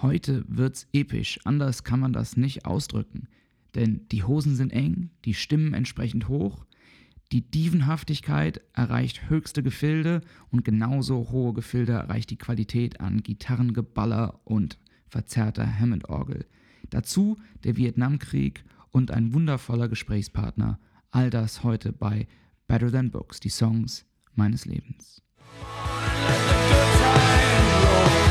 Heute wird's episch, anders kann man das nicht ausdrücken. Denn die Hosen sind eng, die Stimmen entsprechend hoch, die Dievenhaftigkeit erreicht höchste Gefilde und genauso hohe Gefilde erreicht die Qualität an Gitarrengeballer und verzerrter Hammond-Orgel. Dazu der Vietnamkrieg und ein wundervoller Gesprächspartner. All das heute bei Better Than Books, die Songs meines Lebens. Ja,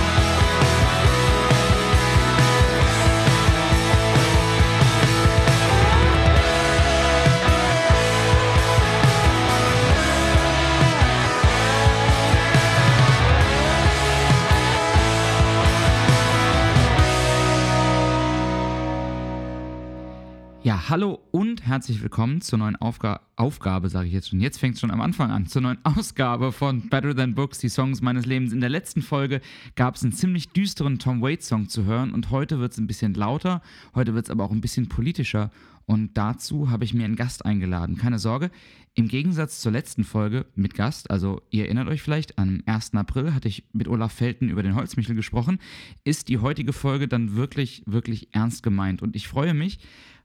hallo und herzlich willkommen zur neuen Aufga Aufgabe, sage ich jetzt schon. Jetzt fängt es schon am Anfang an. Zur neuen Ausgabe von Better Than Books, die Songs meines Lebens. In der letzten Folge gab es einen ziemlich düsteren Tom Waits-Song zu hören und heute wird es ein bisschen lauter, heute wird es aber auch ein bisschen politischer. Und dazu habe ich mir einen Gast eingeladen. Keine Sorge, im Gegensatz zur letzten Folge mit Gast, also ihr erinnert euch vielleicht, am 1. April hatte ich mit Olaf Felten über den Holzmichel gesprochen, ist die heutige Folge dann wirklich, wirklich ernst gemeint. Und ich freue mich,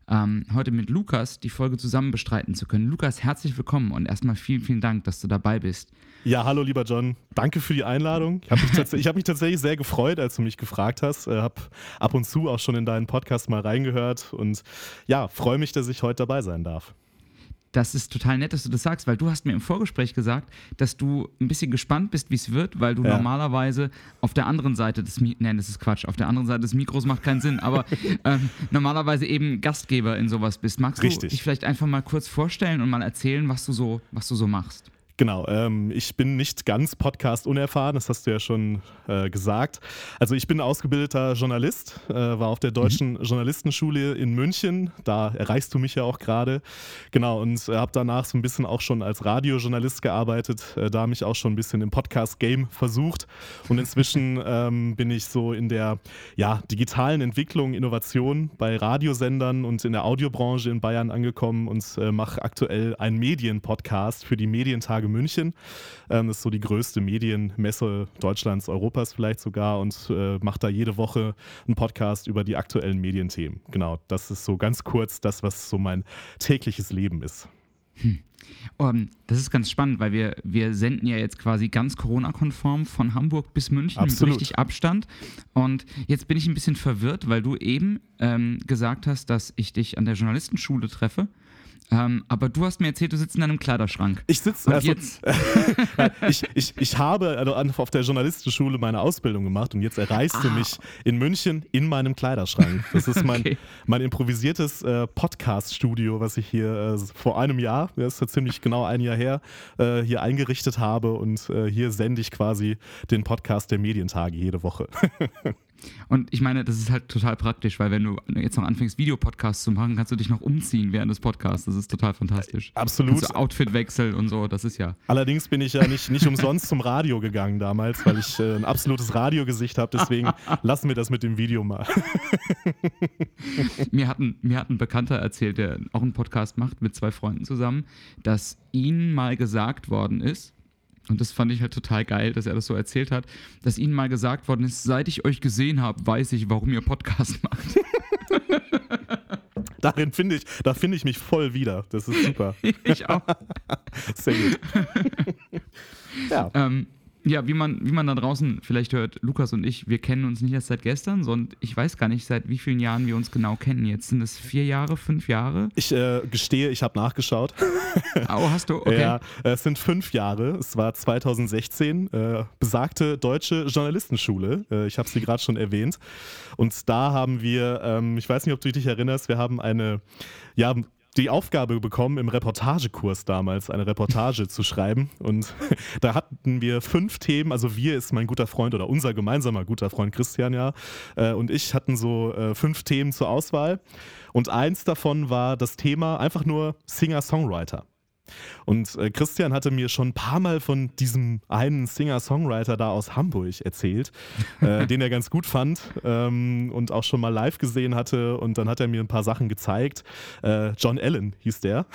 ähm, heute mit Lukas die Folge zusammen bestreiten zu können. Lukas, herzlich willkommen und erstmal vielen, vielen Dank, dass du dabei bist. Ja, hallo lieber John. Danke für die Einladung. Ich habe mich, hab mich, tatsächlich sehr gefreut, als du mich gefragt hast. Äh, habe ab und zu auch schon in deinen Podcast mal reingehört und ja, freue mich, dass ich heute dabei sein darf das ist total nett, dass du das sagst, weil du hast mir im Vorgespräch gesagt, dass du ein bisschen gespannt bist, wie es wird, weil du ja. normalerweise auf der anderen Seite des Mikros, nein, das ist Quatsch, auf der anderen Seite des Mikros macht keinen Sinn, aber ähm, normalerweise eben Gastgeber in sowas bist. Magst Richtig. du dich vielleicht einfach mal kurz vorstellen und mal erzählen, was du so, was du so machst? Genau, ähm, ich bin nicht ganz Podcast unerfahren, das hast du ja schon äh, gesagt. Also ich bin ausgebildeter Journalist, äh, war auf der Deutschen mhm. Journalistenschule in München, da erreichst du mich ja auch gerade. Genau, und äh, habe danach so ein bisschen auch schon als Radiojournalist gearbeitet, äh, da mich auch schon ein bisschen im Podcast-Game versucht. Und inzwischen ähm, bin ich so in der ja, digitalen Entwicklung, Innovation bei Radiosendern und in der Audiobranche in Bayern angekommen und äh, mache aktuell einen Medienpodcast für die Medientage Tage München. Ähm, das ist so die größte Medienmesse Deutschlands, Europas vielleicht sogar und äh, macht da jede Woche einen Podcast über die aktuellen Medienthemen. Genau, das ist so ganz kurz das, was so mein tägliches Leben ist. Hm. Um, das ist ganz spannend, weil wir, wir senden ja jetzt quasi ganz Corona-konform von Hamburg bis München Absolut. mit richtig Abstand. Und jetzt bin ich ein bisschen verwirrt, weil du eben ähm, gesagt hast, dass ich dich an der Journalistenschule treffe. Ähm, aber du hast mir erzählt, du sitzt in einem Kleiderschrank. Ich sitze also, jetzt. ich, ich, ich habe also auf der Journalistenschule meine Ausbildung gemacht und jetzt erreichst ah. du mich in München in meinem Kleiderschrank. Das ist mein, okay. mein improvisiertes äh, Podcast-Studio, was ich hier äh, vor einem Jahr, das ist ja ziemlich genau ein Jahr her, äh, hier eingerichtet habe und äh, hier sende ich quasi den Podcast der Medientage jede Woche. Und ich meine, das ist halt total praktisch, weil wenn du jetzt noch anfängst, Videopodcasts zu machen, kannst du dich noch umziehen während des Podcasts. Das ist total fantastisch. Absolut. So Outfitwechsel und so, das ist ja. Allerdings bin ich ja nicht, nicht umsonst zum Radio gegangen damals, weil ich äh, ein absolutes Radiogesicht habe. Deswegen lassen wir das mit dem Video mal. mir, hat ein, mir hat ein Bekannter erzählt, der auch einen Podcast macht mit zwei Freunden zusammen, dass ihnen mal gesagt worden ist, und das fand ich halt total geil, dass er das so erzählt hat, dass ihnen mal gesagt worden ist, seit ich euch gesehen habe, weiß ich, warum ihr Podcast macht. Darin finde ich, da finde ich mich voll wieder. Das ist super. ich auch. Sehr gut. ja. Ähm, ja, wie man, wie man da draußen vielleicht hört, Lukas und ich, wir kennen uns nicht erst seit gestern, sondern ich weiß gar nicht, seit wie vielen Jahren wir uns genau kennen. Jetzt sind es vier Jahre, fünf Jahre? Ich äh, gestehe, ich habe nachgeschaut. Oh, hast du? Okay. Ja, es sind fünf Jahre. Es war 2016, äh, besagte deutsche Journalistenschule. Äh, ich habe sie gerade schon erwähnt. Und da haben wir, ähm, ich weiß nicht, ob du dich erinnerst, wir haben eine, ja, die Aufgabe bekommen, im Reportagekurs damals eine Reportage zu schreiben. Und da hatten wir fünf Themen. Also wir ist mein guter Freund oder unser gemeinsamer guter Freund Christian ja äh, und ich hatten so äh, fünf Themen zur Auswahl. Und eins davon war das Thema einfach nur Singer-Songwriter. Und äh, Christian hatte mir schon ein paar Mal von diesem einen Singer-Songwriter da aus Hamburg erzählt, äh, den er ganz gut fand ähm, und auch schon mal live gesehen hatte. Und dann hat er mir ein paar Sachen gezeigt. Äh, John Allen hieß der.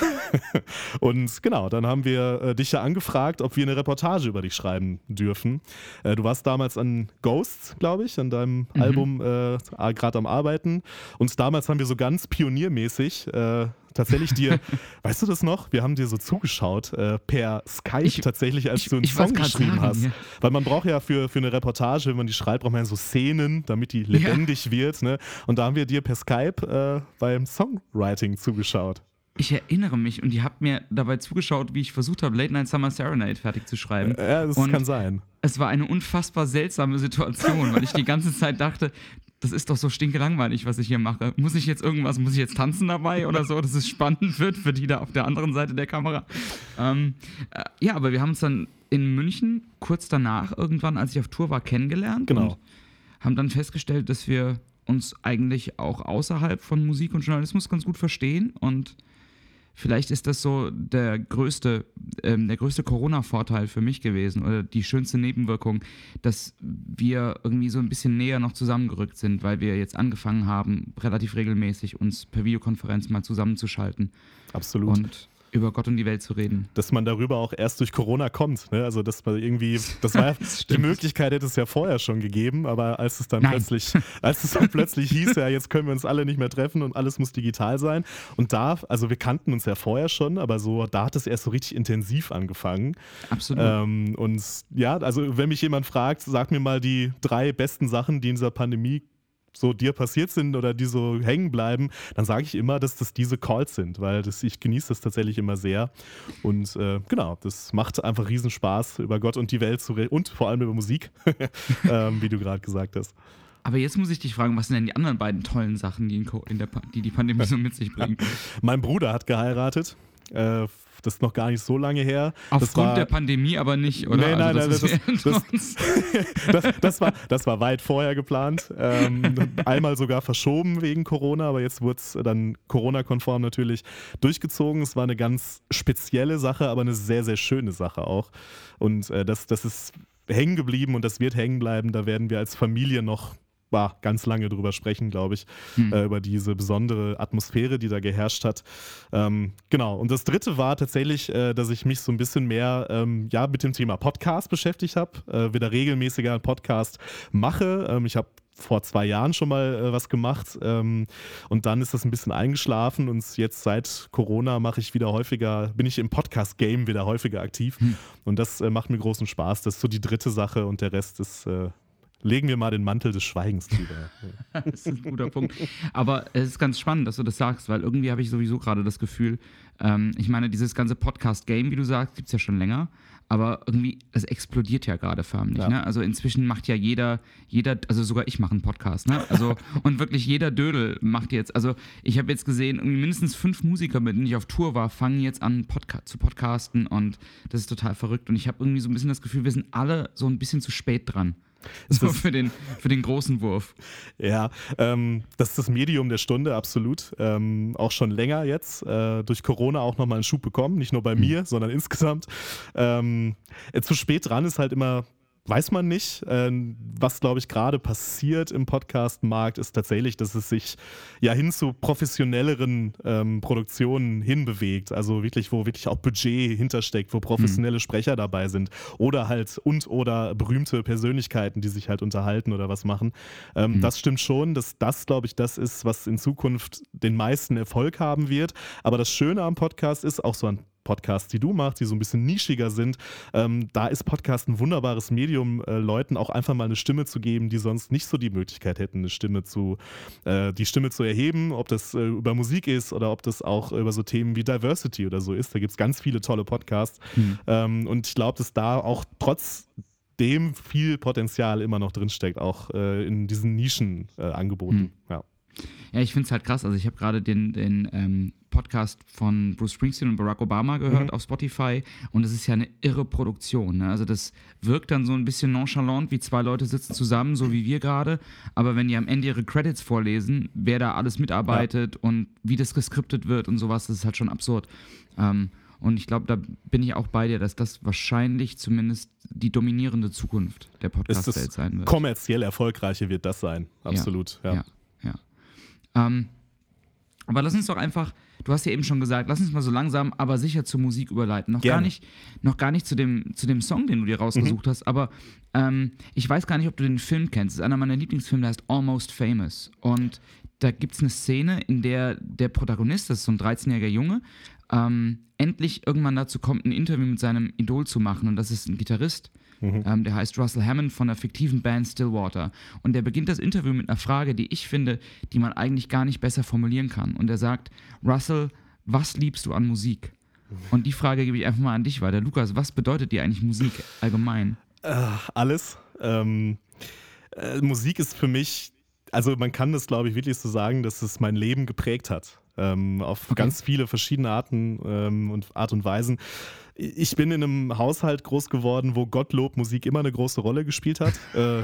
und genau, dann haben wir äh, dich ja angefragt, ob wir eine Reportage über dich schreiben dürfen. Äh, du warst damals an Ghosts, glaube ich, an deinem mhm. Album äh, gerade am Arbeiten. Und damals haben wir so ganz pioniermäßig tatsächlich dir, weißt du das noch? Wir haben dir so zugeschaut äh, per Skype ich, tatsächlich, als ich, du einen Song geschrieben sagen, hast. Ja. Weil man braucht ja für, für eine Reportage, wenn man die schreibt, braucht man ja so Szenen, damit die lebendig ja. wird. Ne? Und da haben wir dir per Skype äh, beim Songwriting zugeschaut. Ich erinnere mich und ihr habt mir dabei zugeschaut, wie ich versucht habe, Late Night Summer Serenade fertig zu schreiben. Ja, das und kann sein. Es war eine unfassbar seltsame Situation, weil ich die ganze Zeit dachte, das ist doch so stinkelangweilig, was ich hier mache. Muss ich jetzt irgendwas, muss ich jetzt tanzen dabei oder so, dass es spannend wird für die da auf der anderen Seite der Kamera? Ähm, äh, ja, aber wir haben uns dann in München kurz danach irgendwann, als ich auf Tour war, kennengelernt. Genau. Und haben dann festgestellt, dass wir uns eigentlich auch außerhalb von Musik und Journalismus ganz gut verstehen und vielleicht ist das so der größte, ähm, der größte Corona-Vorteil für mich gewesen oder die schönste Nebenwirkung, dass wir irgendwie so ein bisschen näher noch zusammengerückt sind, weil wir jetzt angefangen haben, relativ regelmäßig uns per Videokonferenz mal zusammenzuschalten. Absolut. Und über Gott und die Welt zu reden. Dass man darüber auch erst durch Corona kommt. Ne? Also, dass man irgendwie, das war das die Möglichkeit hätte es ja vorher schon gegeben, aber als es dann Nein. plötzlich, als es dann plötzlich hieß, ja, jetzt können wir uns alle nicht mehr treffen und alles muss digital sein. Und da, also wir kannten uns ja vorher schon, aber so, da hat es erst so richtig intensiv angefangen. Absolut. Ähm, und ja, also wenn mich jemand fragt, sag mir mal die drei besten Sachen, die in dieser Pandemie so dir passiert sind oder die so hängen bleiben, dann sage ich immer, dass das diese Calls sind, weil das, ich genieße das tatsächlich immer sehr. Und äh, genau, das macht einfach riesen Spaß, über Gott und die Welt zu reden und vor allem über Musik, ähm, wie du gerade gesagt hast. Aber jetzt muss ich dich fragen, was sind denn die anderen beiden tollen Sachen, die, in, in der, die, die Pandemie so mit sich bringt? mein Bruder hat geheiratet. Äh, das ist noch gar nicht so lange her. Aufgrund war, der Pandemie aber nicht, oder? Nee, nein, also nein, das, das, das, das, war, das war weit vorher geplant. Ähm, einmal sogar verschoben wegen Corona, aber jetzt wurde es dann Corona-konform natürlich durchgezogen. Es war eine ganz spezielle Sache, aber eine sehr, sehr schöne Sache auch. Und äh, das, das ist hängen geblieben und das wird hängen bleiben. Da werden wir als Familie noch war ganz lange drüber sprechen, glaube ich, hm. äh, über diese besondere Atmosphäre, die da geherrscht hat. Ähm, genau. Und das dritte war tatsächlich, äh, dass ich mich so ein bisschen mehr ähm, ja, mit dem Thema Podcast beschäftigt habe, äh, wieder regelmäßiger einen Podcast mache. Ähm, ich habe vor zwei Jahren schon mal äh, was gemacht ähm, und dann ist das ein bisschen eingeschlafen und jetzt seit Corona mache ich wieder häufiger, bin ich im Podcast-Game wieder häufiger aktiv hm. und das äh, macht mir großen Spaß. Das ist so die dritte Sache und der Rest ist äh, legen wir mal den Mantel des Schweigens drüber. das ist ein guter Punkt. Aber es ist ganz spannend, dass du das sagst, weil irgendwie habe ich sowieso gerade das Gefühl, ähm, ich meine, dieses ganze Podcast-Game, wie du sagst, gibt es ja schon länger, aber irgendwie, es explodiert ja gerade förmlich. Ja. Ne? Also inzwischen macht ja jeder, jeder, also sogar ich mache einen Podcast, ne? Also und wirklich jeder Dödel macht jetzt, also ich habe jetzt gesehen, irgendwie mindestens fünf Musiker, mit denen ich auf Tour war, fangen jetzt an Podca zu podcasten und das ist total verrückt. Und ich habe irgendwie so ein bisschen das Gefühl, wir sind alle so ein bisschen zu spät dran. So für den, für den großen Wurf. Ja, ähm, das ist das Medium der Stunde, absolut. Ähm, auch schon länger jetzt. Äh, durch Corona auch nochmal einen Schub bekommen. Nicht nur bei mhm. mir, sondern insgesamt. Ähm, äh, zu spät dran ist halt immer weiß man nicht. Ähm, was, glaube ich, gerade passiert im Podcast-Markt, ist tatsächlich, dass es sich ja hin zu professionelleren ähm, Produktionen hinbewegt. Also wirklich, wo wirklich auch Budget hintersteckt, wo professionelle mhm. Sprecher dabei sind. Oder halt und oder berühmte Persönlichkeiten, die sich halt unterhalten oder was machen. Ähm, mhm. Das stimmt schon, dass das, glaube ich, das ist, was in Zukunft den meisten Erfolg haben wird. Aber das Schöne am Podcast ist, auch so an Podcasts, die du machst, die so ein bisschen nischiger sind, ähm, da ist Podcast ein wunderbares Medium, äh, Leuten auch einfach mal eine Stimme zu geben, die sonst nicht so die Möglichkeit hätten, eine Stimme zu, äh, die Stimme zu erheben, ob das äh, über Musik ist oder ob das auch über so Themen wie Diversity oder so ist. Da gibt es ganz viele tolle Podcasts. Mhm. Ähm, und ich glaube, dass da auch trotz dem viel Potenzial immer noch drinsteckt, auch äh, in diesen Nischenangeboten. Mhm. Ja. Ja, ich finde es halt krass. Also ich habe gerade den, den ähm, Podcast von Bruce Springsteen und Barack Obama gehört mhm. auf Spotify und es ist ja eine irre Produktion. Ne? Also das wirkt dann so ein bisschen nonchalant, wie zwei Leute sitzen zusammen, so wie wir gerade. Aber wenn die am Ende ihre Credits vorlesen, wer da alles mitarbeitet ja. und wie das geskriptet wird und sowas, das ist halt schon absurd. Ähm, Und ich glaube, da bin ich auch bei dir, dass das wahrscheinlich zumindest die dominierende Zukunft der Podcast-Welt sein wird. Kommerziell erfolgreiche wird das sein, absolut. Ja, ja. ja. Ähm, aber lass uns doch einfach, du hast ja eben schon gesagt, lass uns mal so langsam, aber sicher zur Musik überleiten. Noch gar nicht, noch gar nicht zu dem, zu dem Song, den du dir rausgesucht mhm. hast, aber ähm, ich weiß gar nicht, ob du den Film kennst. Das ist einer meiner Lieblingsfilme, der heißt Almost Famous. Und da gibt es eine Szene, in der der Protagonist, das ist so ein 13-jähriger Junge, ähm, endlich irgendwann dazu kommt, ein Interview mit seinem Idol zu machen. Und das ist ein Gitarrist, mhm. ähm, der heißt Russell Hammond von der fiktiven Band Stillwater. Und der beginnt das Interview mit einer Frage, die ich finde, die man eigentlich gar nicht besser formulieren kann. Und er sagt, Russell, was liebst du an Musik? Und die Frage gebe ich einfach mal an dich weiter. Lukas, was bedeutet dir eigentlich Musik allgemein? Äh, alles. Ähm, äh, Musik ist für mich also man kann das, glaube ich, wirklich so sagen, dass es mein Leben geprägt hat. Ähm, auf okay. ganz viele verschiedene Arten ähm, und Art und Weisen. Ich bin in einem Haushalt groß geworden, wo Gottlob Musik immer eine große Rolle gespielt hat. Äh,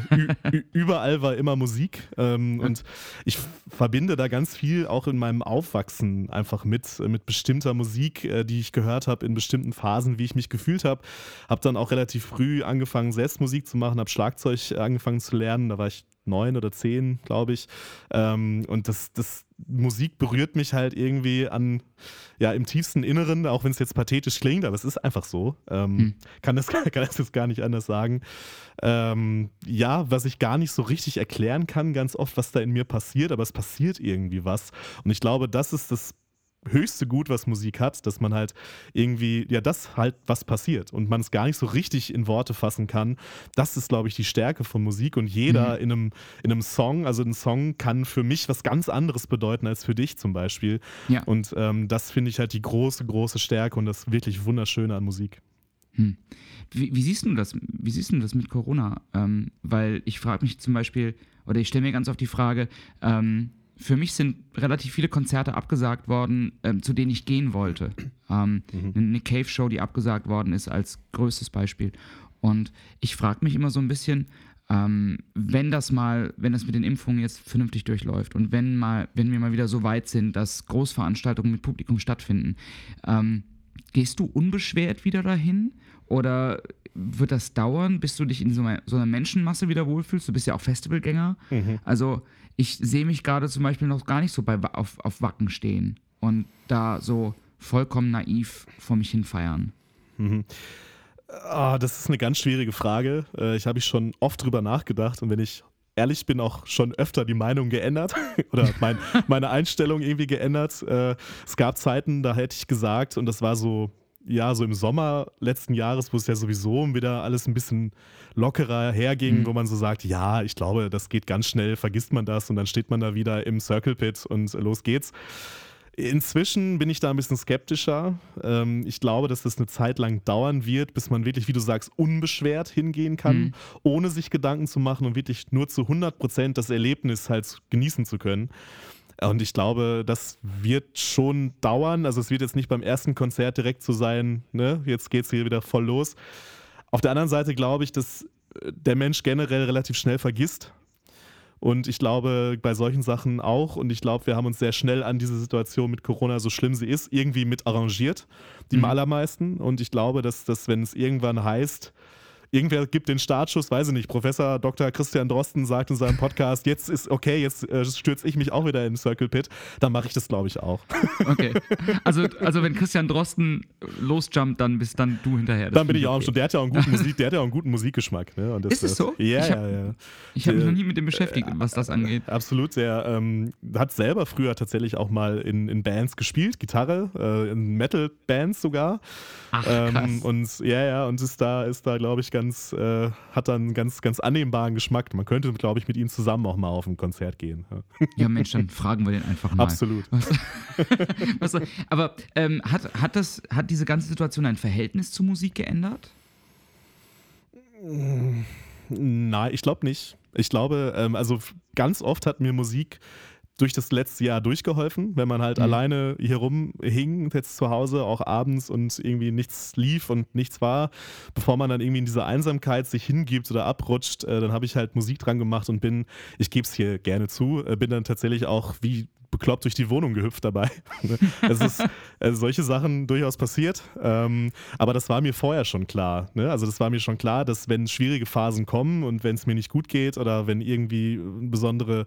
überall war immer Musik. Ähm. Und ich verbinde da ganz viel auch in meinem Aufwachsen einfach mit, mit bestimmter Musik, äh, die ich gehört habe in bestimmten Phasen, wie ich mich gefühlt habe. Habe dann auch relativ früh angefangen, selbst Musik zu machen, habe Schlagzeug angefangen zu lernen. Da war ich neun oder zehn, glaube ich. Ähm, und das, das Musik berührt mich halt irgendwie an, ja, im tiefsten Inneren, auch wenn es jetzt pathetisch klingt, aber es ist einfach so. Ähm, hm. kann, das, kann das jetzt gar nicht anders sagen. Ähm, ja, was ich gar nicht so richtig erklären kann, ganz oft, was da in mir passiert, aber es passiert irgendwie was. Und ich glaube, das ist das höchste Gut, was Musik hat, dass man halt irgendwie, ja, das halt, was passiert und man es gar nicht so richtig in Worte fassen kann. Das ist, glaube ich, die Stärke von Musik und jeder mhm. in, einem, in einem Song, also ein Song kann für mich was ganz anderes bedeuten als für dich zum Beispiel. Ja. Und ähm, das finde ich halt die große, große Stärke und das wirklich Wunderschöne an Musik. Hm. Wie, wie, siehst du das? Wie siehst du das mit Corona? Ähm, weil ich frage mich zum Beispiel, oder ich stelle mir ganz oft die Frage, ähm, für mich sind relativ viele Konzerte abgesagt worden, ähm, zu denen ich gehen wollte. Ähm, mhm. Eine Cave-Show, die abgesagt worden ist, als größtes Beispiel. Und ich frage mich immer so ein bisschen, ähm, wenn das mal, wenn das mit den Impfungen jetzt vernünftig durchläuft und wenn mal, wenn wir mal wieder so weit sind, dass Großveranstaltungen mit Publikum stattfinden, ähm, gehst du unbeschwert wieder dahin? Oder wird das dauern, bis du dich in so einer, so einer Menschenmasse wieder wohlfühlst? Du bist ja auch Festivalgänger. Mhm. Also ich sehe mich gerade zum Beispiel noch gar nicht so bei, auf, auf Wacken stehen und da so vollkommen naiv vor mich hin feiern. Mhm. Oh, das ist eine ganz schwierige Frage. Äh, ich habe ich schon oft drüber nachgedacht und wenn ich ehrlich bin, auch schon öfter die Meinung geändert oder mein, meine Einstellung irgendwie geändert. Äh, es gab Zeiten, da hätte ich gesagt, und das war so ja, so im Sommer letzten Jahres, wo es ja sowieso wieder alles ein bisschen lockerer herging, mhm. wo man so sagt, ja, ich glaube, das geht ganz schnell, vergisst man das und dann steht man da wieder im Circle Pit und los geht's. Inzwischen bin ich da ein bisschen skeptischer. Ähm, ich glaube, dass das eine Zeit lang dauern wird, bis man wirklich, wie du sagst, unbeschwert hingehen kann, mhm. ohne sich Gedanken zu machen und wirklich nur zu 100 Prozent das Erlebnis halt genießen zu können. Und ich glaube, das wird schon dauern. Also es wird jetzt nicht beim ersten Konzert direkt so sein, ne? jetzt geht es hier wieder voll los. Auf der anderen Seite glaube ich, dass äh, der Mensch generell relativ schnell vergisst. Und ich glaube, bei solchen Sachen auch. Und ich glaube, wir haben uns sehr schnell an diese Situation mit Corona, so schlimm sie ist, irgendwie mit arrangiert. Die mhm. allermeisten. Und ich glaube, dass das, wenn es irgendwann heißt, irgendwer gibt den Startschuss, weiß ich nicht, Professor Dr. Christian Drosten sagt in seinem Podcast, jetzt ist okay, jetzt äh, stürze ich mich auch wieder im Circle Pit, dann mache ich das, glaube ich, auch. Okay. Also, also wenn Christian Drosten losjumpt, dann bist dann du hinterher. Das dann bin ich auch okay. schon. Der hat ja auch einen guten, Musik, der hat ja auch einen guten Musikgeschmack. Ne? Das, ist es so? Ja, ja, ja. Ich habe mich noch nie mit dem beschäftigt, was das angeht. Absolut, der ähm, hat selber früher tatsächlich auch mal in, in Bands gespielt, Gitarre, äh, in Metal-Bands sogar. Ach, krass. Ähm, und ja, ja, und ist da, ist da, glaube ich, ganz, äh, hat dann einen ganz, ganz annehmbaren Geschmack. Man könnte, glaube ich, mit ihm zusammen auch mal auf ein Konzert gehen. Ja, Mensch, dann fragen wir den einfach mal. Absolut. Was, was, aber ähm, hat, hat, das, hat diese ganze Situation ein Verhältnis zur Musik geändert? Nein, ich glaube nicht. Ich glaube, ähm, also ganz oft hat mir Musik durch das letzte Jahr durchgeholfen, wenn man halt mhm. alleine hier rumhing, jetzt zu Hause, auch abends und irgendwie nichts lief und nichts war, bevor man dann irgendwie in diese Einsamkeit sich hingibt oder abrutscht, äh, dann habe ich halt Musik dran gemacht und bin, ich gebe es hier gerne zu, äh, bin dann tatsächlich auch wie bekloppt durch die Wohnung gehüpft dabei. es ist also solche Sachen durchaus passiert. Ähm, aber das war mir vorher schon klar. Ne? Also das war mir schon klar, dass wenn schwierige Phasen kommen und wenn es mir nicht gut geht oder wenn irgendwie besondere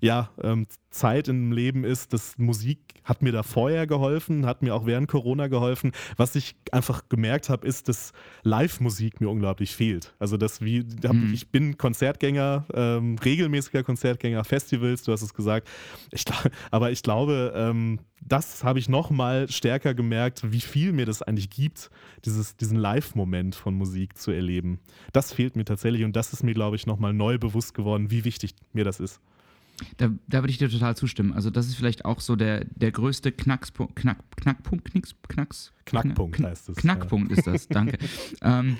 ja, ähm, Zeit im Leben ist, dass Musik hat mir da vorher geholfen, hat mir auch während Corona geholfen. Was ich einfach gemerkt habe, ist, dass Live-Musik mir unglaublich fehlt. Also das wie, mhm. ich bin Konzertgänger, ähm, regelmäßiger Konzertgänger, Festivals, du hast es gesagt. Ich, aber ich glaube, ähm, das habe ich noch mal stärker gemerkt, wie viel mir das eigentlich gibt, dieses, diesen Live-Moment von Musik zu erleben. Das fehlt mir tatsächlich und das ist mir, glaube ich, noch mal neu bewusst geworden, wie wichtig mir das ist. Da, da würde ich dir total zustimmen. Also das ist vielleicht auch so der, der größte Knackspunkt, Knack, Knackpunkt, Knicks, Knacks, Knackpunkt Knack, heißt es. Knackpunkt ja. ist das, danke. ähm,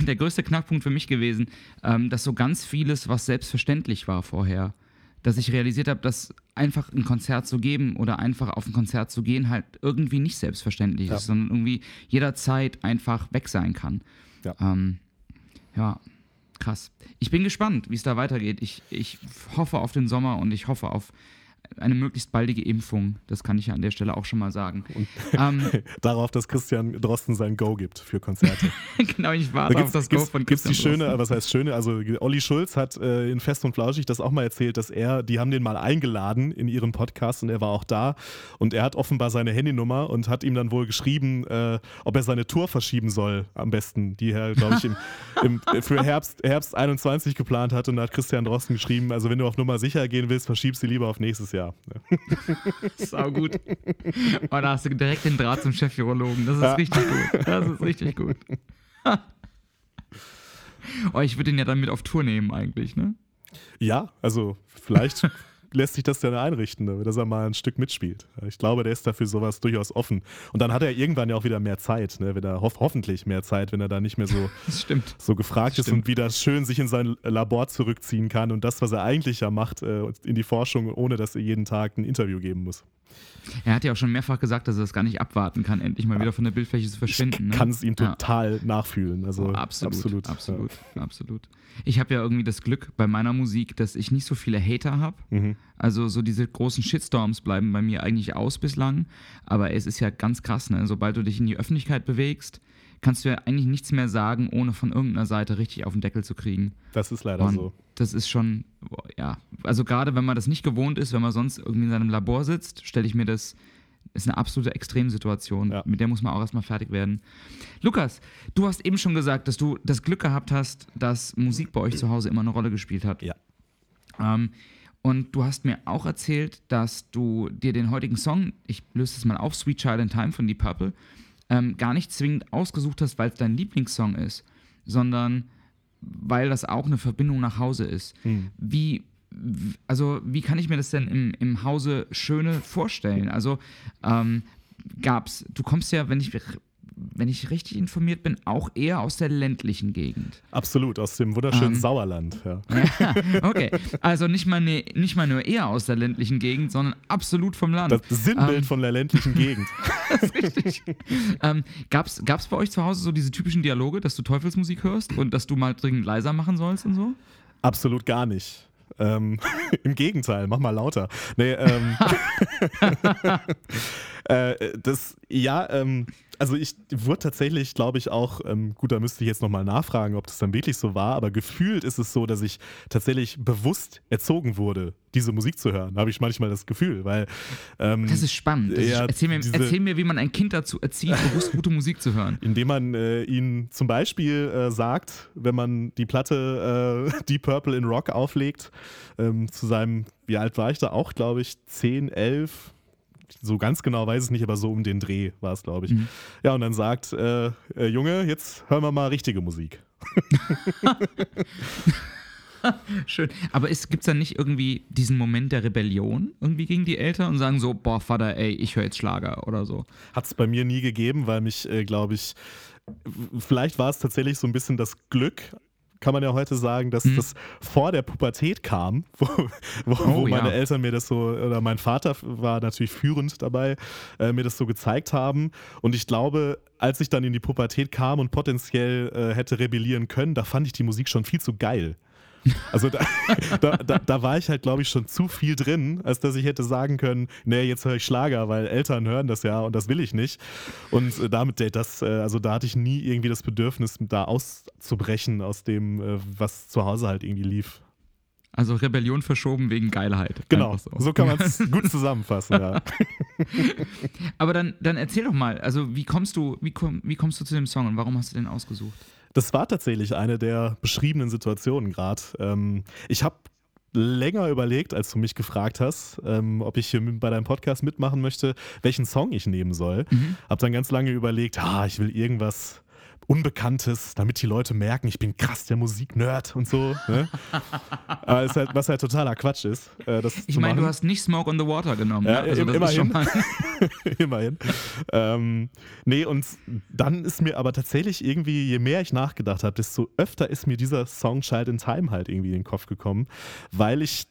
der größte Knackpunkt für mich gewesen, ähm, dass so ganz vieles, was selbstverständlich war vorher, dass ich realisiert habe, dass einfach ein Konzert zu geben oder einfach auf ein Konzert zu gehen halt irgendwie nicht selbstverständlich ja. ist, sondern irgendwie jederzeit einfach weg sein kann. Ja. Ähm, ja, krass. Ich bin gespannt, wie es da weitergeht. Ich, ich hoffe auf den Sommer und ich hoffe auf eine möglichst baldige Impfung. Das kann ich ja an der Stelle auch schon mal sagen. Ähm, darauf, dass Christian Drosten sein Go gibt für Konzerte. genau, ich warte da auf das Go von Christian gibt's die schöne, Drosten. was heißt schöne, also Olli Schulz hat äh, in Fest und Flauschig das auch mal erzählt, dass er, die haben den mal eingeladen in ihren Podcast und er war auch da und er hat offenbar seine Handynummer und hat ihm dann wohl geschrieben, äh, ob er seine Tour verschieben soll, am besten, die er, glaube ich, im, im, für Herbst, Herbst 21 geplant hat und da hat Christian Drosten geschrieben, also wenn du auf Nummer sicher gehen willst, verschieb sie lieber auf nächstes Jahr. Jahr. Sau gut. Oh, da hast du direkt den Draht zum Chefvirologen. Das ist ja. richtig gut. Das ist richtig gut. oh, ich würde ihn ja dann mit auf Tour nehmen eigentlich, ne? Ja, also vielleicht lässt sich das dann einrichten, dass er mal ein Stück mitspielt. Ich glaube, der ist dafür sowas durchaus offen. Und dann hat er irgendwann ja auch wieder mehr Zeit, ne? wenn er ho hoffentlich mehr Zeit, wenn er da nicht mehr so, so gefragt ist und wieder schön sich in sein Labor zurückziehen kann und das, was er eigentlich ja macht, äh, in die Forschung, ohne dass er jeden Tag ein Interview geben muss. Er hat ja auch schon mehrfach gesagt, dass er das gar nicht abwarten kann, endlich mal ja. wieder von der Bildfläche zu verschwinden. Ich kann es ihm total ja. nachfühlen. Also oh, absolut, absolut, absolut, ja. absolut. Ich habe ja irgendwie das Glück bei meiner Musik, dass ich nicht so viele Hater habe. Mhm. Also so diese großen Shitstorms bleiben bei mir eigentlich aus bislang. Aber es ist ja ganz krass, ne? Sobald du dich in die Öffentlichkeit bewegst, kannst du ja eigentlich nichts mehr sagen, ohne von irgendeiner Seite richtig auf den Deckel zu kriegen. Das ist leider Und so. Das ist schon, ja, also gerade wenn man das nicht gewohnt ist, wenn man sonst irgendwie in seinem Labor sitzt, stelle ich mir das, ist eine absolute Extremsituation. Ja. Mit der muss man auch erstmal fertig werden. Lukas, du hast eben schon gesagt, dass du das Glück gehabt hast, dass Musik bei euch zu Hause immer eine Rolle gespielt hat. Ja. Ähm, und du hast mir auch erzählt, dass du dir den heutigen Song, ich löse es mal auf, Sweet Child in Time von Deep Purple, ähm, gar nicht zwingend ausgesucht hast, weil es dein Lieblingssong ist, sondern weil das auch eine Verbindung nach Hause ist. Hm. Wie, also wie kann ich mir das denn im, im Hause Schöne vorstellen? Also ähm, gab's, du kommst ja, wenn ich wenn ich richtig informiert bin, auch eher aus der ländlichen Gegend. Absolut, aus dem wunderschönen ähm, Sauerland. Ja. okay, also nicht mal, ne, nicht mal nur eher aus der ländlichen Gegend, sondern absolut vom Land. Das Sinnbild ähm, von der ländlichen Gegend. das ist richtig. ähm, Gab es bei euch zu Hause so diese typischen Dialoge, dass du Teufelsmusik hörst und dass du mal dringend leiser machen sollst und so? Absolut gar nicht. Ähm, Im Gegenteil, mach mal lauter. Nee, ähm, äh, das, ja, ähm, also ich wurde tatsächlich, glaube ich, auch, ähm, gut, da müsste ich jetzt nochmal nachfragen, ob das dann wirklich so war, aber gefühlt ist es so, dass ich tatsächlich bewusst erzogen wurde, diese Musik zu hören. Da habe ich manchmal das Gefühl, weil. Ähm, das ist spannend. Das ja, ist, erzähl, mir, diese, erzähl, mir, wie man ein Kind dazu erzieht, bewusst gute Musik zu hören. Indem man äh, ihnen zum Beispiel äh, sagt, wenn man die Platte äh, Deep Purple in Rock auflegt, ähm, zu seinem, wie alt war ich da? Auch, glaube ich, 10, 11 so ganz genau weiß ich es nicht, aber so um den Dreh war es, glaube ich. Mhm. Ja, und dann sagt, äh, äh, Junge, jetzt hören wir mal richtige Musik. Schön. Aber gibt es dann nicht irgendwie diesen Moment der Rebellion irgendwie gegen die Eltern und sagen so, boah, Vater, ey, ich höre jetzt Schlager oder so? Hat es bei mir nie gegeben, weil mich, äh, glaube ich, vielleicht war es tatsächlich so ein bisschen das Glück kann man ja heute sagen, dass mhm. das vor der Pubertät kam, wo, wo, oh, wo meine ja. Eltern mir das so, oder mein Vater war natürlich führend dabei, äh, mir das so gezeigt haben. Und ich glaube, als ich dann in die Pubertät kam und potenziell äh, hätte rebellieren können, da fand ich die Musik schon viel zu geil. Also da, da, da, da, war ich halt, glaube ich, schon zu viel drin, als dass ich hätte sagen können, nee, jetzt höre ich Schlager, weil Eltern hören das ja und das will ich nicht. Und äh, damit, das, äh, also da hatte ich nie irgendwie das Bedürfnis, da auszubrechen aus dem, äh, was zu Hause halt irgendwie lief. Also Rebellion verschoben wegen Geilheit. Genau, so. so. kann man es gut zusammenfassen, ja. Aber dann, dann erzähl doch mal, also wie kommst du, wie, komm, wie kommst du zu dem Song und warum hast du den ausgesucht? Das war tatsächlich eine der beschriebenen Situationen gerade. Ähm, ich habe länger überlegt, als du mich gefragt hast, ähm, ob ich hier bei deinem Podcast mitmachen möchte, welchen Song ich nehmen soll. Mhm. Hab dann ganz lange überlegt, ah, ich will irgendwas Unbekanntes, damit die Leute merken, ich bin krass der Musiknerd und so. Ne? Halt, was halt totaler Quatsch ist. Äh, ich meine, du hast nicht Smoke on the Water genommen. Ja, ne? also immerhin. immerhin. Ähm, nee, und dann ist mir aber tatsächlich irgendwie, je mehr ich nachgedacht habe, desto öfter ist mir dieser Song Child in Time halt irgendwie in den Kopf gekommen, weil ich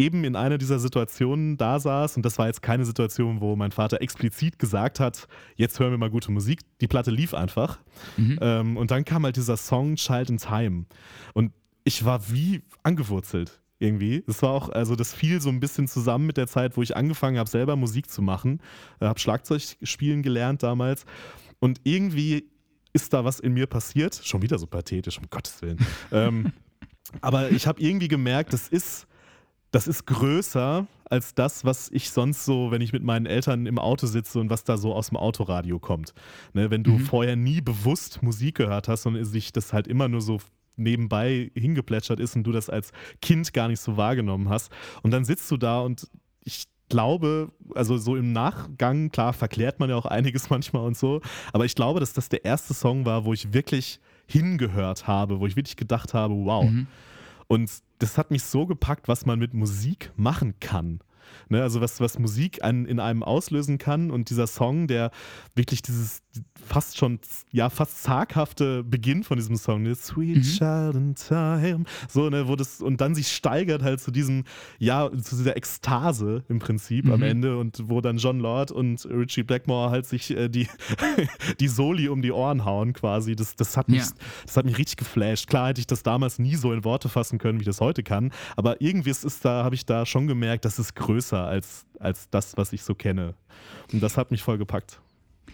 eben in einer dieser Situationen da saß und das war jetzt keine Situation, wo mein Vater explizit gesagt hat, jetzt hören wir mal gute Musik. Die Platte lief einfach. Mhm. Ähm, und dann kam halt dieser Song Child in Time. Und ich war wie angewurzelt irgendwie. Das war auch, also das fiel so ein bisschen zusammen mit der Zeit, wo ich angefangen habe, selber Musik zu machen. Äh, habe Schlagzeug spielen gelernt damals. Und irgendwie ist da was in mir passiert. Schon wieder so pathetisch, um Gottes Willen. ähm, aber ich habe irgendwie gemerkt, das ist das ist größer als das, was ich sonst so, wenn ich mit meinen Eltern im Auto sitze und was da so aus dem Autoradio kommt. Ne, wenn du mhm. vorher nie bewusst Musik gehört hast und sich das halt immer nur so nebenbei hingeplätschert ist und du das als Kind gar nicht so wahrgenommen hast. Und dann sitzt du da und ich glaube, also so im Nachgang, klar, verklärt man ja auch einiges manchmal und so, aber ich glaube, dass das der erste Song war, wo ich wirklich hingehört habe, wo ich wirklich gedacht habe, wow. Mhm. Und das hat mich so gepackt, was man mit Musik machen kann. Ne, also was, was Musik an, in einem auslösen kann und dieser Song, der wirklich dieses fast schon, ja, fast zaghafte Beginn von diesem Song, ne? Sweet mhm. Child in Time, so, ne, wo das, und dann sich steigert halt zu diesem, ja, zu dieser Ekstase im Prinzip mhm. am Ende und wo dann John Lord und Richie Blackmore halt sich äh, die, die Soli um die Ohren hauen quasi, das, das, hat mich, ja. das hat mich richtig geflasht. Klar hätte ich das damals nie so in Worte fassen können, wie ich das heute kann, aber irgendwie ist, da, habe ich da schon gemerkt, das ist größer als, als das, was ich so kenne. Und das hat mich voll gepackt.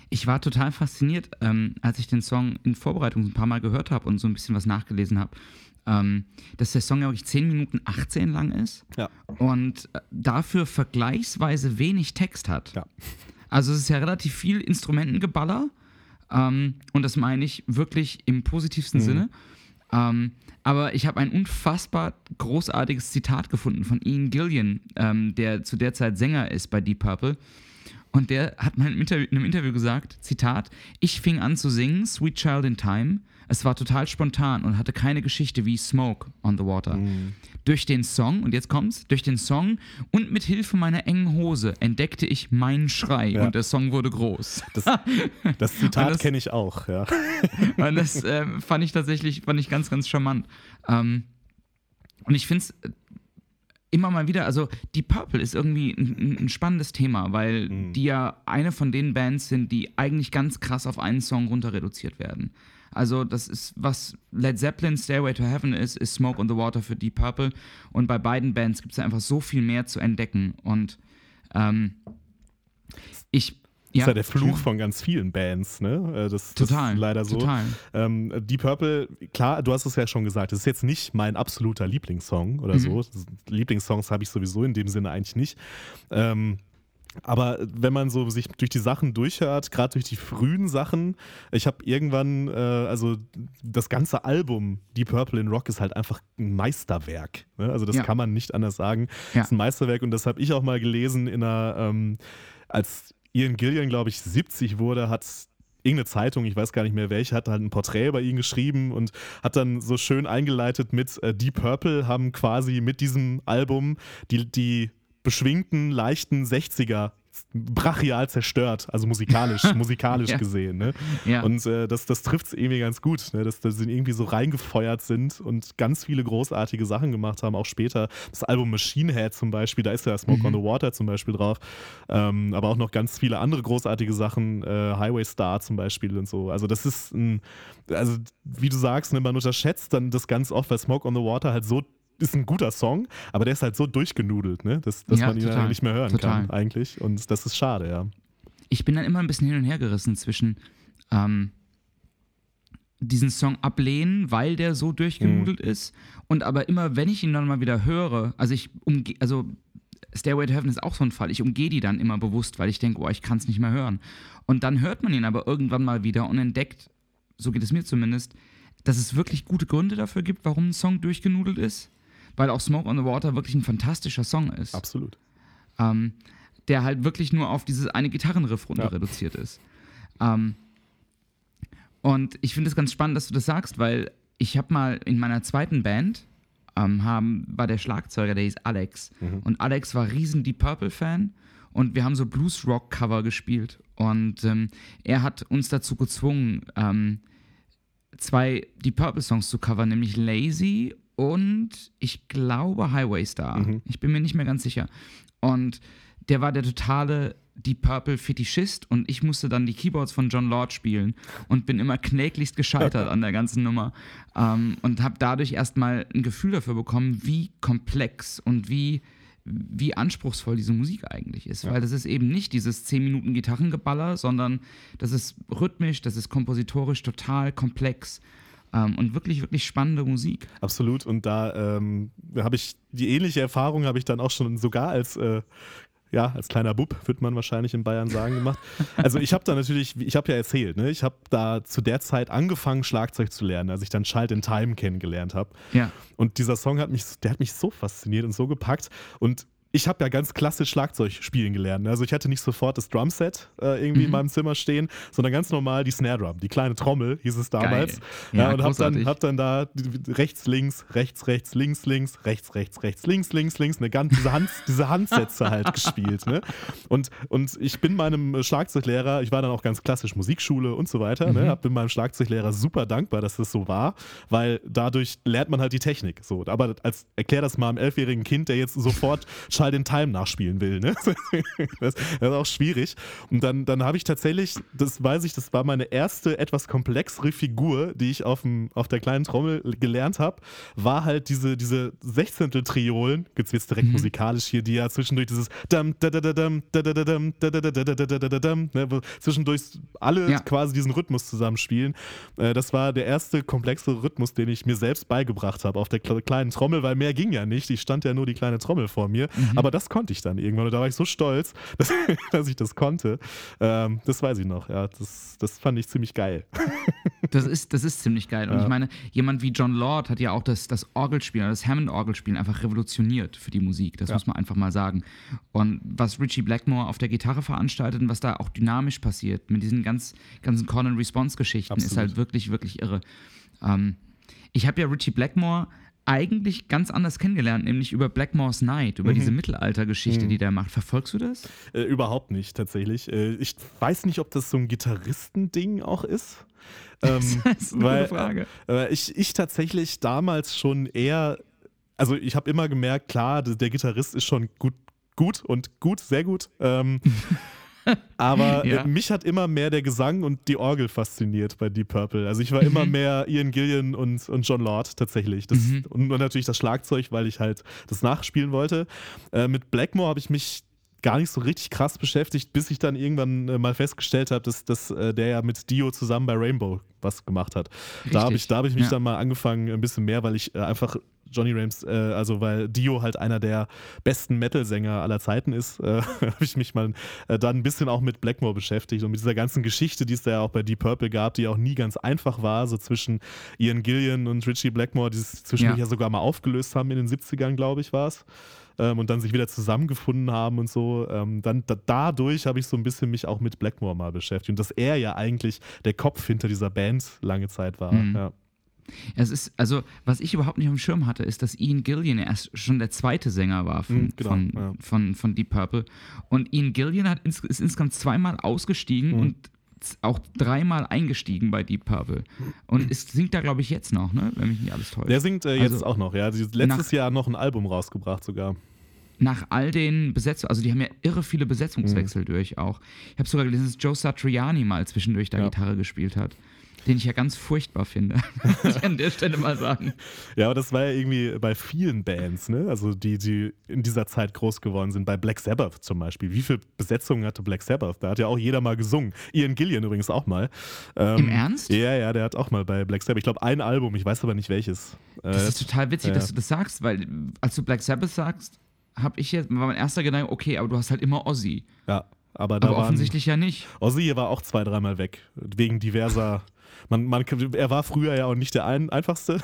Ich war total fasziniert, ähm, als ich den Song in Vorbereitung ein paar Mal gehört habe und so ein bisschen was nachgelesen habe. Ähm, dass der Song ja wirklich 10 Minuten 18 lang ist ja. und äh, dafür vergleichsweise wenig Text hat. Ja. Also es ist ja relativ viel Instrumentengeballer ähm, und das meine ich wirklich im positivsten mhm. Sinne. Ähm, aber ich habe ein unfassbar großartiges Zitat gefunden von Ian Gillian, ähm, der zu der Zeit Sänger ist bei Deep Purple. Und der hat mal in einem Interview gesagt, Zitat, ich fing an zu singen, Sweet Child in Time. Es war total spontan und hatte keine Geschichte wie Smoke on the Water. Mm. Durch den Song, und jetzt kommt's, durch den Song und mit Hilfe meiner engen Hose entdeckte ich meinen Schrei ja. und der Song wurde groß. Das, das Zitat kenne ich auch, ja. und das äh, fand ich tatsächlich, fand ich ganz, ganz charmant. Ähm, und ich finde es immer mal wieder, also die Purple ist irgendwie ein, ein spannendes Thema, weil mhm. die ja eine von den Bands sind, die eigentlich ganz krass auf einen Song runter reduziert werden. Also das ist, was Led Zeppelin Stairway to Heaven ist, ist Smoke on the Water für Deep Purple. Und bei beiden Bands gibt es einfach so viel mehr zu entdecken. Und ähm, ich ja, ist ja der Fluch von ganz vielen Bands, ne? Äh, das, total, das ist leider so. Total. Ähm, Deep Purple, klar, du hast es ja schon gesagt, das ist jetzt nicht mein absoluter Lieblingssong oder mhm. so. Lieblingssongs habe ich sowieso in dem Sinne eigentlich nicht. Ähm, aber wenn man so sich durch die Sachen durchhört, gerade durch die frühen Sachen, ich habe irgendwann, äh, also das ganze Album Deep Purple in Rock ist halt einfach ein Meisterwerk. Ne? Also das ja. kann man nicht anders sagen. Ja. ist ein Meisterwerk und das habe ich auch mal gelesen in einer, ähm, als Ian Gillian, glaube ich, 70 wurde, hat irgendeine Zeitung, ich weiß gar nicht mehr welche, hat halt ein Porträt über ihn geschrieben und hat dann so schön eingeleitet mit äh, Deep Purple haben quasi mit diesem Album die, die beschwingten, leichten 60er brachial zerstört, also musikalisch, musikalisch ja. gesehen. Ne? Ja. Und äh, das, das trifft es irgendwie ganz gut, ne? dass, dass sie irgendwie so reingefeuert sind und ganz viele großartige Sachen gemacht haben, auch später. Das Album Machine Head zum Beispiel, da ist ja Smoke mhm. on the Water zum Beispiel drauf, ähm, aber auch noch ganz viele andere großartige Sachen, äh, Highway Star zum Beispiel und so. Also das ist ein, also wie du sagst, ne, man unterschätzt dann das ganz oft, weil Smoke on the Water halt so ist ein guter Song, aber der ist halt so durchgenudelt, ne? dass, dass Ja, man ihn total, nicht mehr hören total. kann eigentlich. Und das ist schade, ja. ich bin dann immer ein bisschen hin und her gerissen zwischen ähm, diesen Song ablehnen, weil der so durchgenudelt ist und aber immer, wenn ich ihn dann mal wieder höre, also ich umge also Stairway to Heaven ist auch so ein Fall, ich umgehe die dann immer bewusst, weil ich denke, oh, ich kann es nicht mehr hören. Und dann hört man ihn aber irgendwann mal wieder und entdeckt, so geht es mir zumindest, dass es wirklich gute Gründe dafür gibt, warum ein Song durchgenudelt ist, weil auch Smoke on the Water wirklich ein fantastischer Song ist Absolut. ähm, der halt wirklich nur auf dieses eine Gitarrenriff runter Ja. reduziert ist. Ähm, und ich finde es ganz spannend, dass du das sagst, weil ich habe mal in meiner zweiten Band ähm, haben, war der Schlagzeuger, der hieß Alex. Und Alex war riesen Deep Purple-Fan und wir haben so Blues-Rock-Cover gespielt. Und ähm, er hat uns dazu gezwungen, ähm, zwei Deep Purple-Songs zu covern, nämlich Lazy und ich glaube Highway Star. Ich bin mir nicht mehr ganz sicher. Und der war der totale Deep Purple Fetischist und ich musste dann die Keyboards von John Lord spielen und bin immer kläglichst gescheitert an der ganzen Nummer ähm, und habe dadurch erstmal ein Gefühl dafür bekommen, wie komplex und wie wie anspruchsvoll diese Musik eigentlich ist, weil das ist eben nicht dieses 10 Minuten Gitarrengeballer, sondern das ist rhythmisch, das ist kompositorisch total komplex ähm, und wirklich, wirklich spannende Musik. Absolut. Und da ähm, habe ich die ähnliche Erfahrung habe ich dann auch schon sogar als äh, ja, als kleiner Bub, wird man wahrscheinlich in Bayern sagen, gemacht. Also ich habe da natürlich, ich habe ja erzählt, ne, ich habe da zu der Zeit angefangen, Schlagzeug zu lernen, als ich dann Child in Time kennengelernt habe. Ja. Und dieser Song hat mich, der hat mich so fasziniert und so gepackt. Und ich habe ja ganz klassisch Schlagzeug spielen gelernt. ne? Also ich hatte nicht sofort das Drumset äh, irgendwie in meinem Zimmer stehen, sondern ganz normal die Snare Drum, die kleine Trommel hieß es damals. Geil. Ja, Ja, und habe dann, hab dann da rechts, links, rechts, rechts, links, links, rechts, rechts, rechts, links, links, links, eine ganz, diese, Hand, diese Handsätze halt gespielt. Ne? Und, und ich bin meinem Schlagzeuglehrer, ich war dann auch ganz klassisch Musikschule und so weiter, ne? hab bin meinem Schlagzeuglehrer super dankbar, dass das so war, weil dadurch lernt man halt die Technik. So. Aber als erklär das mal einem elfjährigen Kind, der jetzt sofort Child in Time nachspielen will. Ne? Das, das ist auch schwierig. Und dann, dann habe ich tatsächlich, das weiß ich, das war meine erste etwas komplexere Figur, die ich auf, dem, auf der kleinen Trommel gelernt habe, war halt diese, diese Sechzehntel-Triolen, gibt es jetzt direkt musikalisch hier, die ja zwischendurch dieses dam, da, da, da, dam, da, da, da, dam, da, da, da, da, da, da, da, da, dam, ne, zwischendurch alle Ja. quasi diesen Rhythmus zusammenspielen. Äh, das war der erste komplexe Rhythmus, den ich mir selbst beigebracht habe auf der kle- kleinen Trommel, weil mehr ging ja nicht. Ich stand ja nur die kleine Trommel vor mir. Aber das konnte ich dann irgendwann. Und da war ich so stolz, dass, dass ich das konnte. Ähm, das weiß ich noch. Ja, das, das fand ich ziemlich geil. Das ist, das ist ziemlich geil. Und Ja. ich meine, jemand wie John Lord hat ja auch das, das Orgelspielen, das Hammond-Orgelspielen einfach revolutioniert für die Musik. Das Ja. muss man einfach mal sagen. Und was Richie Blackmore auf der Gitarre veranstaltet und was da auch dynamisch passiert mit diesen ganz, ganzen Call-and-Response-Geschichten, ist halt wirklich, wirklich irre. Ähm, ich habe ja Richie Blackmore eigentlich ganz anders kennengelernt, nämlich über Blackmore's Night, Mhm. über diese Mittelaltergeschichte, die der macht. Verfolgst du das? Äh, überhaupt nicht, tatsächlich. Äh, ich weiß nicht, ob das so ein Gitarristending auch ist. Ähm, Das ist eine weil, gute Frage. Äh, ich, ich tatsächlich damals schon eher, also ich habe immer gemerkt, klar, der, der Gitarrist ist schon gut, gut und gut, sehr gut. Ähm, aber Ja. äh, mich hat immer mehr der Gesang und die Orgel fasziniert bei Deep Purple. Also ich war immer mehr Ian Gillian und, und John Lord tatsächlich. Das, und, und natürlich das Schlagzeug, weil ich halt das nachspielen wollte. Äh, mit Blackmore habe ich mich gar nicht so richtig krass beschäftigt, bis ich dann irgendwann äh, mal festgestellt habe, dass, dass äh, der ja mit Dio zusammen bei Rainbow was gemacht hat. Da habe ich, Richtig, da hab ich mich ja. dann mal angefangen, ein bisschen mehr, weil ich äh, einfach Johnny Rams, äh, also weil Dio halt einer der besten Metal-Sänger aller Zeiten ist, äh, habe ich mich mal äh, dann ein bisschen auch mit Blackmore beschäftigt und mit dieser ganzen Geschichte, die es da ja auch bei Deep Purple gab, die auch nie ganz einfach war, so zwischen Ian Gillian und Richie Blackmore, die es zwischendurch Ja. ja sogar mal aufgelöst haben in den 70ern, glaube ich, war es. Ähm, und dann sich wieder zusammengefunden haben und so. Ähm, dann da, dadurch habe ich so ein bisschen mich auch mit Blackmore mal beschäftigt. Und dass er ja eigentlich der Kopf hinter dieser Band lange Zeit war. Mhm. Ja. Es ist, also, was ich überhaupt nicht auf dem Schirm hatte, ist, dass Ian Gillian erst schon der zweite Sänger war von, Mhm, genau, von, ja. von, von Deep Purple. Und Ian Gillian hat ins, ist insgesamt zweimal ausgestiegen Mhm. und auch dreimal eingestiegen bei Deep Purple. Und es singt da, glaube ich, jetzt noch, ne? Wenn mich nicht alles täuscht. Der singt äh, jetzt Also, auch noch, ja. Letztes nach- Jahr noch ein Album rausgebracht sogar. nach all den Besetzungen, also die haben ja irre viele Besetzungswechsel durch auch. Ich habe sogar gelesen, dass Joe Satriani mal zwischendurch da Ja. Gitarre gespielt hat. Den ich ja ganz furchtbar finde. muss ich an der Stelle mal sagen. Ja, aber das war ja irgendwie bei vielen Bands, ne? Also die, die in dieser Zeit groß geworden sind. Bei Black Sabbath zum Beispiel. Wie viele Besetzungen hatte Black Sabbath? Da hat ja auch jeder mal gesungen. Ian Gillian übrigens auch mal. Ähm, Im Ernst? Ja, ja, der hat auch mal bei Black Sabbath. Ich glaube, ein Album, ich weiß aber nicht welches. Das äh, ist total witzig, ja. dass du das sagst, weil als du Black Sabbath sagst, habe ich jetzt, war mein erster Gedanke, okay, aber du hast halt immer Ozzy. Ja, aber da aber offensichtlich ja nicht. Ozzy war auch zwei, dreimal weg, wegen diverser man, man, er war früher ja auch nicht der ein, einfachste.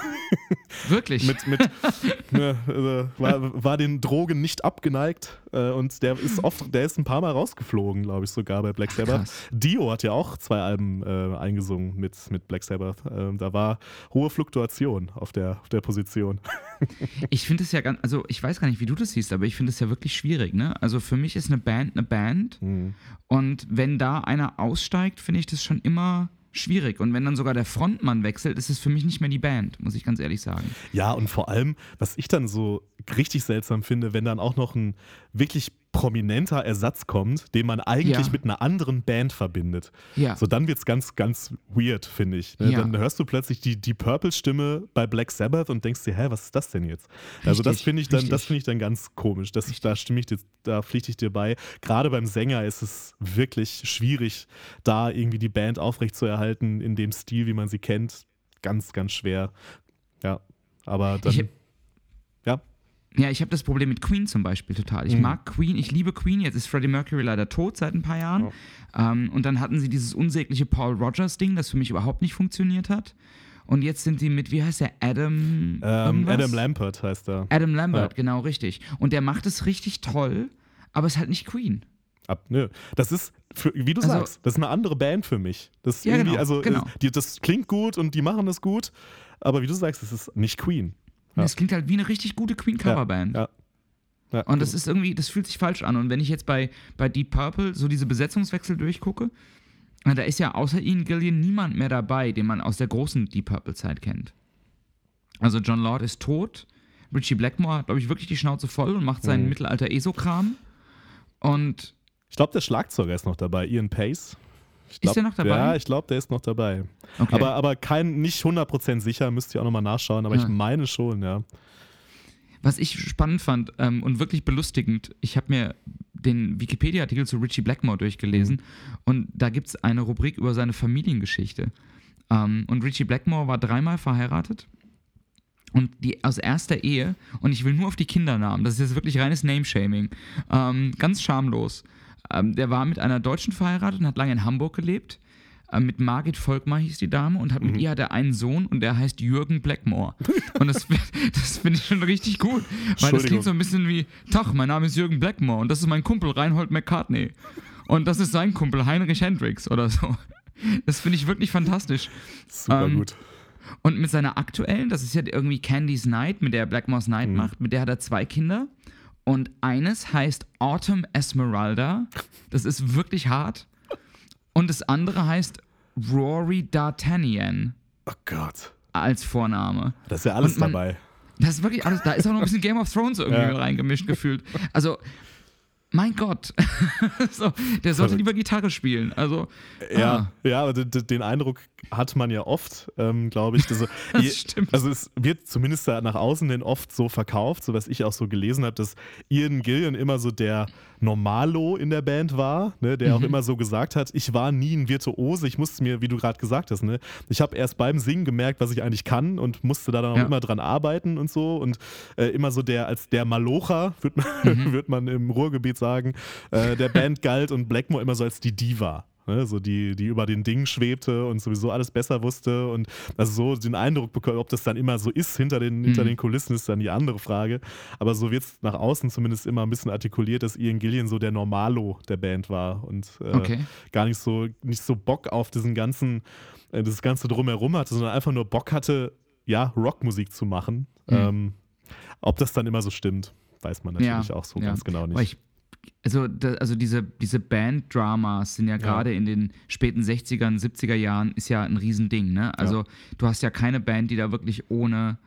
Wirklich? mit, mit, ne, äh, war, war den Drogen nicht abgeneigt äh, und der ist oft, der ist ein paar Mal rausgeflogen, glaube ich, sogar bei Black Sabbath. Krass. Dio hat ja auch zwei Alben äh, eingesungen mit, mit Black Sabbath. Ähm, da war hohe Fluktuation auf der, auf der Position. ich finde es ja ganz, also ich weiß gar nicht, wie du das siehst, aber ich finde es ja wirklich schwierig, ne? Also für mich ist eine Band eine Band mhm. und wenn da einer aussteigt, finde ich das schon immer schwierig. Und wenn dann sogar der Frontmann wechselt, ist es für mich nicht mehr die Band, muss ich ganz ehrlich sagen. Ja, und vor allem, was ich dann so richtig seltsam finde, wenn dann auch noch ein wirklich prominenter Ersatz kommt, den man eigentlich ja. mit einer anderen Band verbindet. Ja. So dann wird es ganz, ganz weird, finde ich. Ne? Ja. Dann hörst du plötzlich die, die Purple-Stimme bei Black Sabbath und denkst dir, hä, was ist das denn jetzt? Richtig, also das finde ich dann, das finde ich dann ganz komisch. Das, da stimme ich dir, da pflichte ich dir bei. Gerade beim Sänger ist es wirklich schwierig, da irgendwie die Band aufrechtzuerhalten in dem Stil, wie man sie kennt. Ganz, ganz schwer. Ja. Aber dann. Ich ja, ich habe das Problem mit Queen zum Beispiel total. Ich mhm. mag Queen, ich liebe Queen. Jetzt ist Freddie Mercury leider tot seit ein paar Jahren. Ja. Ähm, und dann hatten sie dieses unsägliche Paul Rogers-Ding, das für mich überhaupt nicht funktioniert hat. Und jetzt sind sie mit, wie heißt der, Adam? Ähm, Adam Lambert heißt er. Adam Lambert, ja. genau, richtig. Und der macht es richtig toll, aber es ist halt nicht Queen. Ab, nö. Das ist, für, wie du also, sagst, das ist eine andere Band für mich. Das ja, genau, also genau. Die, das klingt gut und die machen das gut, aber wie du sagst, es ist nicht Queen. Ja. Das klingt halt wie eine richtig gute Queen-Coverband. Ja. ja. und das ist irgendwie, das fühlt sich falsch an. Und wenn ich jetzt bei, bei Deep Purple so diese Besetzungswechsel durchgucke, da ist ja außer Ian Gillian niemand mehr dabei, den man aus der großen Deep Purple-Zeit kennt. Also John Lord ist tot. Richie Blackmore hat, glaube ich, wirklich die Schnauze voll und macht seinen mhm. Mittelalter-ESO-Kram. Und. Ich glaube, der Schlagzeuger ist noch dabei, Ian Pace. Glaub, ist der noch dabei? Ja, ich glaube, der ist noch dabei. Okay. Aber, aber kein, nicht 100% sicher, müsst ihr auch nochmal nachschauen, aber ja. ich meine schon, ja. Was ich spannend fand ähm, und wirklich belustigend, ich habe mir den Wikipedia-Artikel zu Richie Blackmore durchgelesen mhm. und da gibt es eine Rubrik über seine Familiengeschichte. Ähm, und Richie Blackmore war dreimal verheiratet und die aus erster Ehe, und ich will nur auf die Kindernamen, das ist jetzt wirklich reines Name-Shaming, ähm, ganz schamlos. Ähm, der war mit einer Deutschen verheiratet und hat lange in Hamburg gelebt. Ähm, mit Margit Volkmar hieß die Dame und hat, mhm. mit ihr hat er einen Sohn und der heißt Jürgen Blackmore. Und das, das finde ich schon richtig gut, weil das klingt so ein bisschen wie: Tag, mein Name ist Jürgen Blackmore und das ist mein Kumpel Reinhold McCartney. Und das ist sein Kumpel Heinrich Hendricks oder so. Das finde ich wirklich fantastisch. Super ähm, gut. Und mit seiner aktuellen, das ist ja irgendwie Candy's Night, mit der Blackmore's Night mhm. macht, mit der hat er zwei Kinder. Und eines heißt Autumn Esmeralda. Das ist wirklich hart. Und das andere heißt Rory D'Artagnan. Oh Gott. Als Vorname. Das ist ja alles man, dabei. Das ist wirklich alles. Da ist auch noch ein bisschen Game of Thrones irgendwie ja. reingemischt gefühlt. Also mein Gott, so, der sollte lieber Gitarre spielen. Also, ja, ah. ja, aber den Eindruck hat man ja oft, ähm, glaube ich. Also, das je, stimmt. Also es wird zumindest nach außen denn oft so verkauft, so was ich auch so gelesen habe, dass Ian Gillian immer so der Normalo in der Band war, ne, der mhm. auch immer so gesagt hat, ich war nie ein Virtuose, ich musste mir, wie du gerade gesagt hast, ne, ich habe erst beim Singen gemerkt, was ich eigentlich kann und musste da dann auch ja. immer dran arbeiten und so und äh, immer so der als der Malocher, wird man, mhm. wird man im Ruhrgebiet sagen, äh, der Band galt und Blackmore immer so als die Diva. Ne, so die, die über den Ding schwebte und sowieso alles besser wusste und also so den Eindruck bekommen, ob das dann immer so ist hinter den, mhm. hinter den Kulissen, ist dann die andere Frage. Aber so wird es nach außen zumindest immer ein bisschen artikuliert, dass Ian Gillian so der Normalo der Band war und äh, okay. gar nicht so, nicht so Bock auf diesen ganzen, äh, das Ganze drumherum hatte, sondern einfach nur Bock hatte, ja, Rockmusik zu machen. Mhm. Ähm, ob das dann immer so stimmt, weiß man natürlich ja, auch so ja. ganz genau nicht. Also, da, also diese, diese Band-Dramas sind ja, ja. gerade in den späten 60ern, 70er Jahren ist ja ein Riesending. Ne? Also ja. du hast ja keine Band, die da wirklich ohne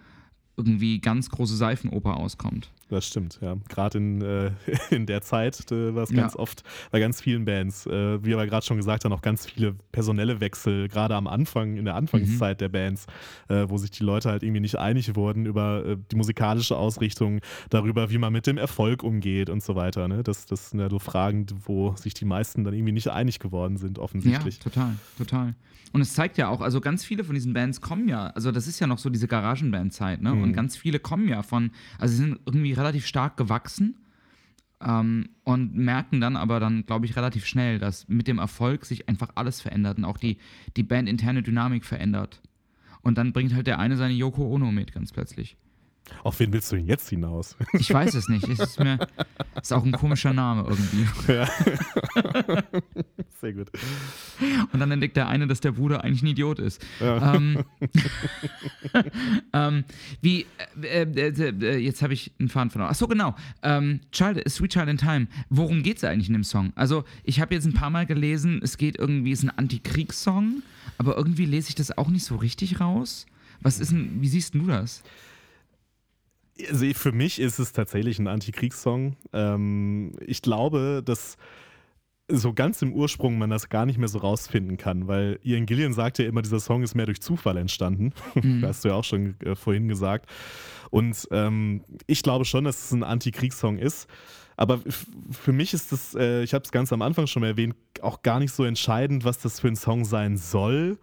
irgendwie ganz große Seifenoper auskommt. Das stimmt, ja. Gerade in, äh, in der Zeit äh, war es ganz Ja. oft bei ganz vielen Bands, äh, wie wir gerade schon gesagt haben, auch ganz viele personelle Wechsel, gerade am Anfang, in der Anfangszeit der Bands, äh, wo sich die Leute halt irgendwie nicht einig wurden über äh, die musikalische Ausrichtung, darüber, wie man mit dem Erfolg umgeht und so weiter. Ne? Das, das sind ja so Fragen, wo sich die meisten dann irgendwie nicht einig geworden sind, Ja, offensichtlich. total, total. Und es zeigt ja auch, also ganz viele von diesen Bands kommen ja, also das ist ja noch so diese Garagenband-Zeit, ne? Und Mhm. ganz viele kommen ja von, also sie sind irgendwie relativ stark gewachsen ähm, und merken dann aber dann, glaube ich, relativ schnell, dass mit dem Erfolg sich einfach alles verändert und auch die, die bandinterne Dynamik verändert. Und dann bringt halt der eine seine Yoko Ono mit, ganz plötzlich. Auf wen willst du denn jetzt hinaus? Ich weiß es nicht. Es ist mir ist auch ein komischer Name irgendwie. ja. Sehr gut. Und dann entdeckt der eine, dass der Bruder eigentlich ein Idiot ist. Ja. Ähm, ähm, wie, äh, äh, äh, äh, jetzt habe ich einen Faden verloren. Achso, genau. Ähm, Child, Sweet Child in Time. Worum geht es eigentlich in dem Song? Also, ich habe jetzt ein paar Mal gelesen, es geht irgendwie, es ist ein Antikriegssong, aber irgendwie lese ich das auch nicht so richtig raus. Was ist denn, wie siehst du das? Also für mich ist es tatsächlich ein Antikriegssong. Ähm, ich glaube, dass so ganz im Ursprung man das gar nicht mehr so rausfinden kann, weil Ian Gillian sagt ja immer, dieser Song ist mehr durch Zufall entstanden. Mhm. hast du ja auch schon äh, vorhin gesagt. Und ähm, ich glaube schon, dass es ein Antikriegssong ist. Aber für mich ist das, äh, ich habe es ganz am Anfang schon mal erwähnt, auch gar nicht so entscheidend, was das für ein Song sein soll.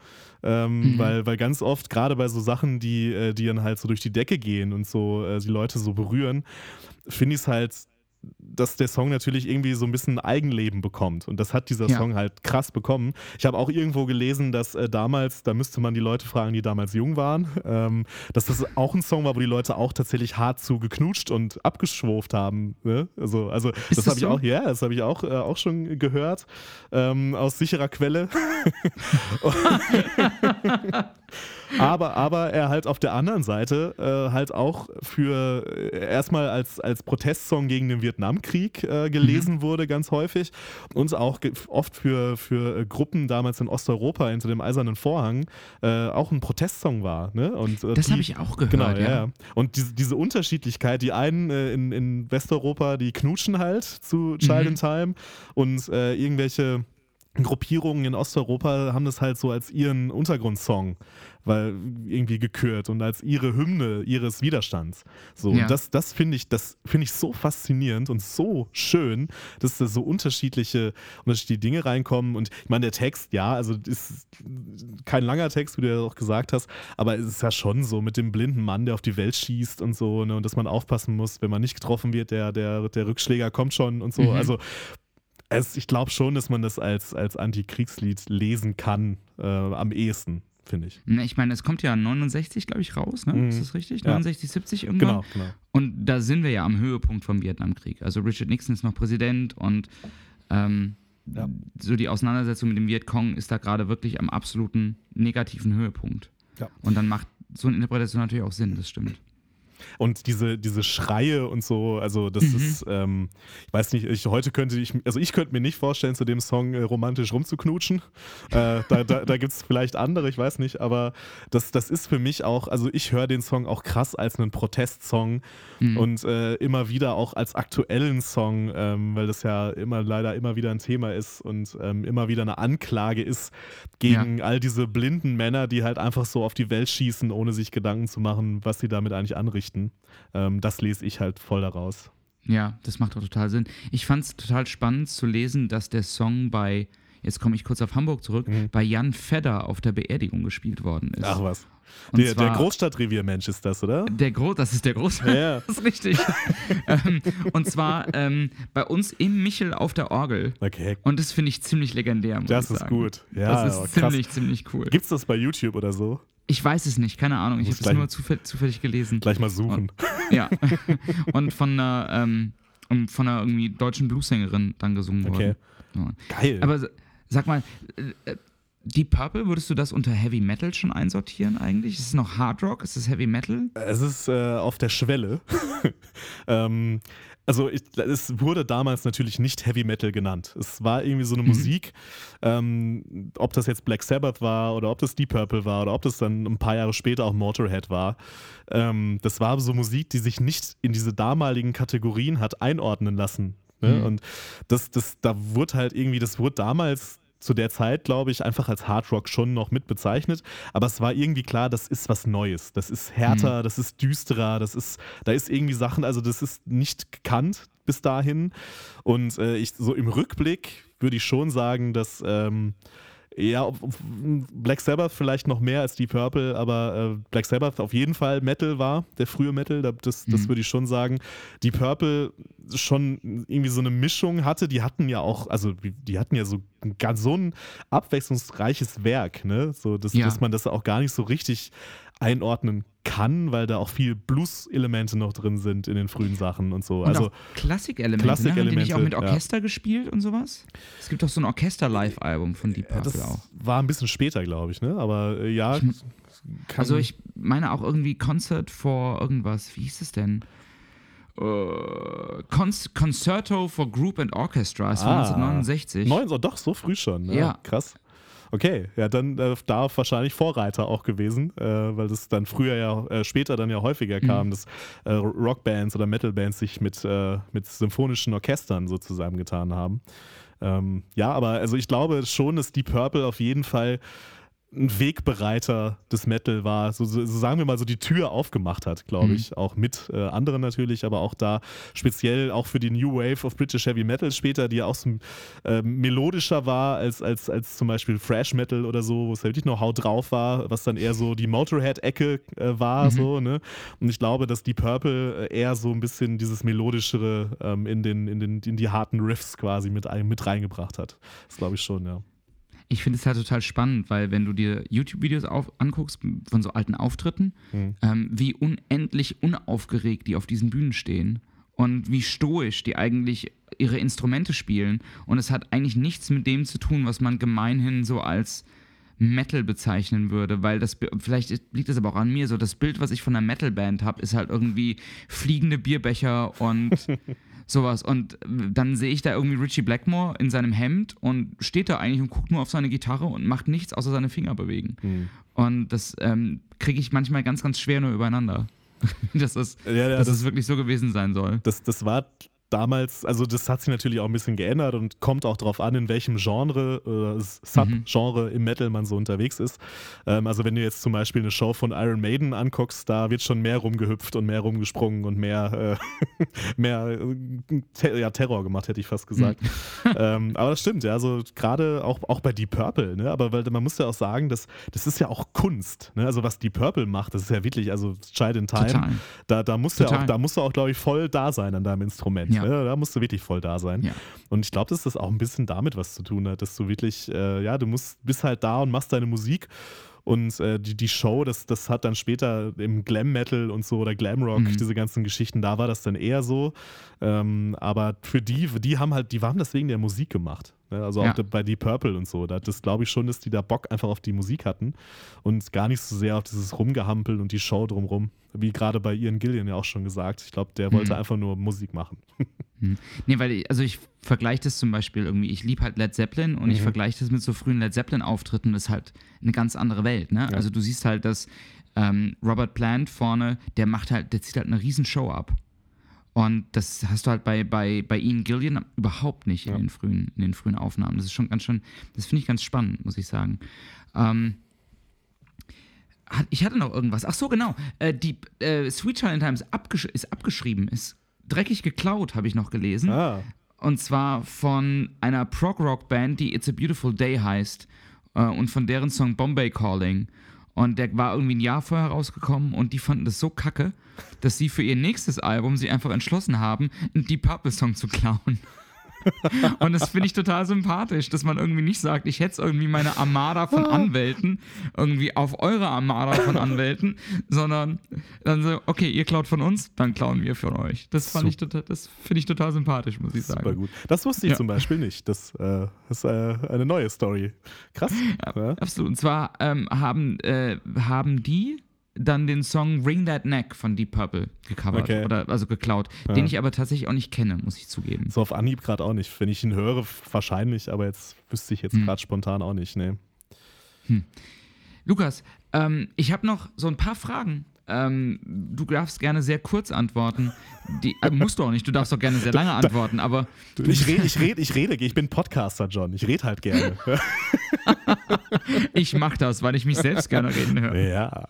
Ähm, Mhm. weil, weil ganz oft, gerade bei so Sachen, die, äh, die dann halt so durch die Decke gehen und so äh, die Leute so berühren, finde ich es halt, dass der Song natürlich irgendwie so ein bisschen Eigenleben bekommt. Und das hat dieser Ja. Song halt krass bekommen. Ich habe auch irgendwo gelesen, dass äh, damals, da müsste man die Leute fragen, die damals jung waren, ähm, dass das auch ein Song war, wo die Leute auch tatsächlich hart zu geknutscht und abgeschwurft haben. Ne? Also, also Ist das das habe ich so? auch, ja, das habe ich auch, äh, auch schon gehört ähm, aus sicherer Quelle. aber, aber er halt auf der anderen Seite äh, halt auch für äh, erstmal als, als Protestsong gegen den Vietnamkrieg äh, gelesen wurde, ganz häufig. Und auch oft für, für äh, Gruppen damals in Osteuropa hinter dem Eisernen Vorhang äh, auch ein Protestsong war. Ne? Und, äh, Das habe ich auch gehört, Genau, ja. ja. ja. Und diese, diese Unterschiedlichkeit, die einen äh, in, in Westeuropa, die knutschen halt zu Child Mhm. in Time und äh, irgendwelche Gruppierungen in Osteuropa haben das halt so als ihren Untergrundsong weil irgendwie gekürt und als ihre Hymne ihres Widerstands. So, Ja. und das, das finde ich, das finde ich so faszinierend und so schön, dass da so unterschiedliche, unterschiedliche Dinge reinkommen. Und ich meine, der Text, ja, also ist kein langer Text, wie du ja auch gesagt hast, aber es ist ja schon so mit dem blinden Mann, der auf die Welt schießt und so, ne, und dass man aufpassen muss, wenn man nicht getroffen wird, der, der, der Rückschläger kommt schon und so. Mhm. Also es, ich glaube schon, dass man das als, als Antikriegslied lesen kann, äh, am ehesten, finde ich. Ne, Ich meine, es kommt ja 69, glaube ich, raus, ne? Mhm. Ist das richtig? Ja. 69, 70 irgendwann? Genau, genau. Und da sind wir ja am Höhepunkt vom Vietnamkrieg. Also Richard Nixon ist noch Präsident und ähm, Ja. so die Auseinandersetzung mit dem Vietcong ist da gerade wirklich am absoluten negativen Höhepunkt. Ja. Und dann macht so eine Interpretation natürlich auch Sinn, das stimmt. Und diese, diese Schreie und so, also das Mhm. ist, ähm, ich weiß nicht, ich, heute könnte ich, also ich könnte mir nicht vorstellen, zu dem Song äh, romantisch rumzuknutschen. Äh, da da, da gibt es vielleicht andere, ich weiß nicht, aber das, das ist für mich auch, also ich höre den Song auch krass als einen Protestsong Mhm. und äh, immer wieder auch als aktuellen Song, ähm, weil das ja immer leider immer wieder ein Thema ist und ähm, immer wieder eine Anklage ist gegen all diese blinden Männer, die halt einfach so auf die Welt schießen, ohne sich Gedanken zu machen, was sie damit eigentlich anrichten. Ähm, das lese ich halt voll daraus. Ja, das macht auch total Sinn. Ich fand es total spannend zu lesen, dass der Song bei, jetzt komme ich kurz auf Hamburg zurück, Mhm. bei Jan Fedder auf der Beerdigung gespielt worden ist. Ach was. Der, der zwar- Großstadtrevier-Mensch ist das, oder? Der Gro das ist der Groß. Ja. Das ist richtig. ähm, und zwar ähm, bei uns im Michel auf der Orgel. Okay, Und das finde ich ziemlich legendär. Das ist sagen. gut. Ja, das ist krass. ziemlich, ziemlich cool. Gibt's das bei YouTube oder so? Ich weiß es nicht, keine Ahnung. Ich habe es nur zufällig, zufällig gelesen. Gleich mal suchen. Ja. Und von einer, ähm, und von einer irgendwie deutschen Bluessängerin dann gesungen Okay. worden. Ja. Geil. Aber sag mal, äh, äh, Deep Purple, würdest du das unter Heavy Metal schon einsortieren eigentlich? Ist es noch Hard Rock? Ist es Heavy Metal? Es ist äh, auf der Schwelle. ähm, also ich, es wurde damals natürlich nicht Heavy Metal genannt. Es war irgendwie so eine mhm. Musik, ähm, ob das jetzt Black Sabbath war oder ob das Deep Purple war oder ob das dann ein paar Jahre später auch Motorhead war. Ähm, das war so Musik, die sich nicht in diese damaligen Kategorien hat einordnen lassen. Ne? Mhm. Und das, das, da wurde halt irgendwie, das wurde damals zu der Zeit, glaube ich, einfach als Hard Rock schon noch mit bezeichnet. Aber es war irgendwie klar, das ist was Neues. Das ist härter, mhm. das ist düsterer, das ist, da ist irgendwie Sachen, also das ist nicht gekannt bis dahin. Und äh, ich so im Rückblick würde ich schon sagen, dass ähm, ja, Black Sabbath vielleicht noch mehr als Deep Purple, aber äh, Black Sabbath auf jeden Fall Metal war, der frühe Metal, das, das mhm. würde ich schon sagen. Deep Purple schon irgendwie so eine Mischung hatte, die hatten ja auch, also die hatten ja so ganz so ein abwechslungsreiches Werk, ne? So, dass, ja. dass man das auch gar nicht so richtig einordnen kann, weil da auch viel Blues-Elemente noch drin sind in den frühen Sachen und so. Und also Klassik-Elemente. Klassik ne? Haben die nicht auch mit Orchester ja. gespielt und sowas? Es gibt doch so ein Orchester-Live-Album von Deep Purple das auch. War ein bisschen später, glaube ich, ne? Aber äh, ja. Ich, also ich meine auch irgendwie Concert for irgendwas. Wie hieß es denn? Uh, Concerto for Group and Orchestra, es war ah, 1969. Neun, oh, doch, so früh schon. Ne? Ja. Krass. Okay, ja, dann äh, da wahrscheinlich Vorreiter auch gewesen, äh, weil das dann früher ja, äh, später dann ja häufiger mhm. kam, dass äh, Rockbands oder Metalbands sich mit, äh, mit symphonischen Orchestern so zusammengetan haben. Ähm, ja, aber also ich glaube schon, dass Deep Purple auf jeden Fall ein Wegbereiter des Metal war, so, so, sagen wir mal so die Tür aufgemacht hat, glaube mhm. ich, auch mit äh, anderen natürlich, aber auch da speziell auch für die New Wave of British Heavy Metal später, die ja auch so äh, melodischer war als, als, als zum Beispiel Thrash Metal oder so, wo es wirklich noch Haut drauf war, was dann eher so die Motorhead-Ecke äh, war, mhm. so, ne? Und ich glaube, dass die Purple äh, eher so ein bisschen dieses melodischere ähm, in, den, in, den, in die harten Riffs quasi mit, mit reingebracht hat. Das glaube ich schon, ja ich finde es halt total spannend, weil wenn du dir YouTube-Videos anguckst von so alten Auftritten, mhm. ähm, wie unendlich unaufgeregt die auf diesen Bühnen stehen und wie stoisch die eigentlich ihre Instrumente spielen. Und es hat eigentlich nichts mit dem zu tun, was man gemeinhin so als Metal bezeichnen würde, weil das vielleicht liegt das aber auch an mir so das Bild, was ich von einer Metal-Band habe, ist halt irgendwie fliegende Bierbecher und Sowas. Und dann sehe ich da irgendwie Richie Blackmore in seinem Hemd und steht da eigentlich und guckt nur auf seine Gitarre und macht nichts außer seine Finger bewegen. Mhm. Und das ähm, kriege ich manchmal ganz, ganz schwer nur übereinander. dass es, ja, ja, dass das, es wirklich so gewesen sein soll. Das, das war damals, also das hat sich natürlich auch ein bisschen geändert und kommt auch darauf an, in welchem Genre, äh, Subgenre mhm. im Metal man so unterwegs ist. Ähm, also wenn du jetzt zum Beispiel eine Show von Iron Maiden anguckst, da wird schon mehr rumgehüpft und mehr rumgesprungen und mehr, äh, mehr äh, ter ja, Terror gemacht, hätte ich fast gesagt. Mhm. ähm, aber das stimmt, ja, also gerade auch, auch bei Deep Purple, ne? aber weil, man muss ja auch sagen, dass, das ist ja auch Kunst. Ne? Also was Deep Purple macht, das ist ja wirklich, also Child in Time, Total. da, da musst du ja auch, da musst du auch, glaube ich, voll da sein an deinem Instrument. Ja. Ja. Da musst du wirklich voll da sein. Ja. Und ich glaube, dass das auch ein bisschen damit was zu tun hat, dass du wirklich, äh, ja, du musst, bist halt da und machst deine Musik. Und äh, die, die Show, das, das hat dann später im Glam Metal und so oder Glam Rock, mhm. diese ganzen Geschichten, da war das dann eher so. Ähm, aber für die, die haben halt, die haben das wegen der Musik gemacht. Ne? Also auch ja. bei Deep Purple und so. Das glaube ich schon, dass die da Bock einfach auf die Musik hatten und gar nicht so sehr auf dieses Rumgehampeln und die Show drumrum. Wie gerade bei Ian Gillian ja auch schon gesagt. Ich glaube, der wollte mhm. einfach nur Musik machen. Mhm. Nee, weil ich, also ich vergleiche das zum Beispiel irgendwie, ich liebe halt Led Zeppelin und mhm. ich vergleiche das mit so frühen Led Zeppelin-Auftritten, das ist halt eine ganz andere Welt. Ne? Ja. Also du siehst halt, dass ähm, Robert Plant vorne, der macht halt, der zieht halt eine riesen Show ab. Und das hast du halt bei, bei, bei Ian Gillian überhaupt nicht ja. in, den frühen, in den frühen Aufnahmen. Das ist schon ganz schön, das finde ich ganz spannend, muss ich sagen. Ähm, ich hatte noch irgendwas. Ach so, genau. Äh, die äh, Sweet Child in Time ist, abgesch ist, abgeschrieben, ist dreckig geklaut, habe ich noch gelesen. Ah. Und zwar von einer Prog-Rock-Band, die It's a Beautiful Day heißt. Äh, und von deren Song Bombay Calling. Und der war irgendwie ein Jahr vorher rausgekommen und die fanden das so kacke, dass sie für ihr nächstes Album sich einfach entschlossen haben, einen Deep Purple Song zu klauen. Und das finde ich total sympathisch, dass man irgendwie nicht sagt, ich hätte irgendwie meine Armada von Anwälten irgendwie auf eure Armada von Anwälten, sondern dann so, okay, ihr klaut von uns, dann klauen wir von euch. Das fand ich total, das finde ich total sympathisch, muss ich sagen. Super gut. Das wusste ich ja. zum Beispiel nicht. Das äh, ist äh, eine neue Story. Krass. Ja, ja. Absolut. Und zwar ähm, haben, äh, haben die dann den Song Ring That Neck von Deep Purple gecovert Okay. oder also geklaut, Ja. den ich aber tatsächlich auch nicht kenne, muss ich zugeben. So auf Anhieb gerade auch nicht. Wenn ich ihn höre, wahrscheinlich, aber jetzt wüsste ich jetzt Hm. gerade spontan auch nicht. Nee. Lukas, ähm, ich habe noch so ein paar Fragen. Ähm, du darfst gerne sehr kurz antworten. Die, äh, musst du auch nicht, du darfst auch gerne sehr lange antworten, aber Ich rede, ich rede, ich rede, ich bin Podcaster, John. Ich rede halt gerne. ich mache das, weil ich mich selbst gerne reden höre. ja.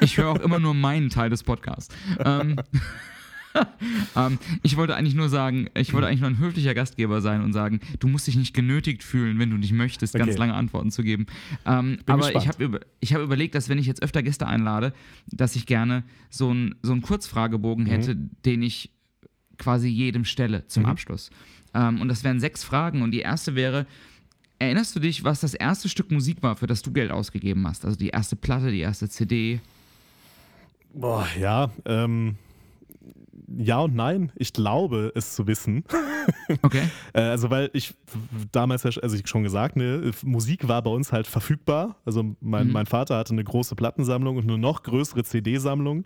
Ich höre auch immer nur meinen Teil des Podcasts. Ähm, ähm, ich wollte eigentlich nur sagen, ich wollte eigentlich nur ein höflicher Gastgeber sein und sagen, du musst dich nicht genötigt fühlen, wenn du nicht möchtest, ganz Okay. lange Antworten zu geben. Ähm, aber ich gespannt. habe über, ich hab überlegt, dass wenn ich jetzt öfter Gäste einlade, dass ich gerne so einen so einen Kurzfragebogen hätte, den ich quasi jedem stelle zum Mhm. Abschluss. Ähm, und das wären sechs Fragen und die erste wäre, Erinnerst du dich, was das erste Stück Musik war, für das du Geld ausgegeben hast? Also die erste Platte, die erste CD? Boah, ja. Ähm, ja und nein. Ich glaube, es zu wissen. Okay. Äh, also, weil ich damals, also ich schon gesagt, ne, Musik war bei uns halt verfügbar. Also, mein, Mhm. mein Vater hatte eine große Plattensammlung und eine noch größere CD-Sammlung.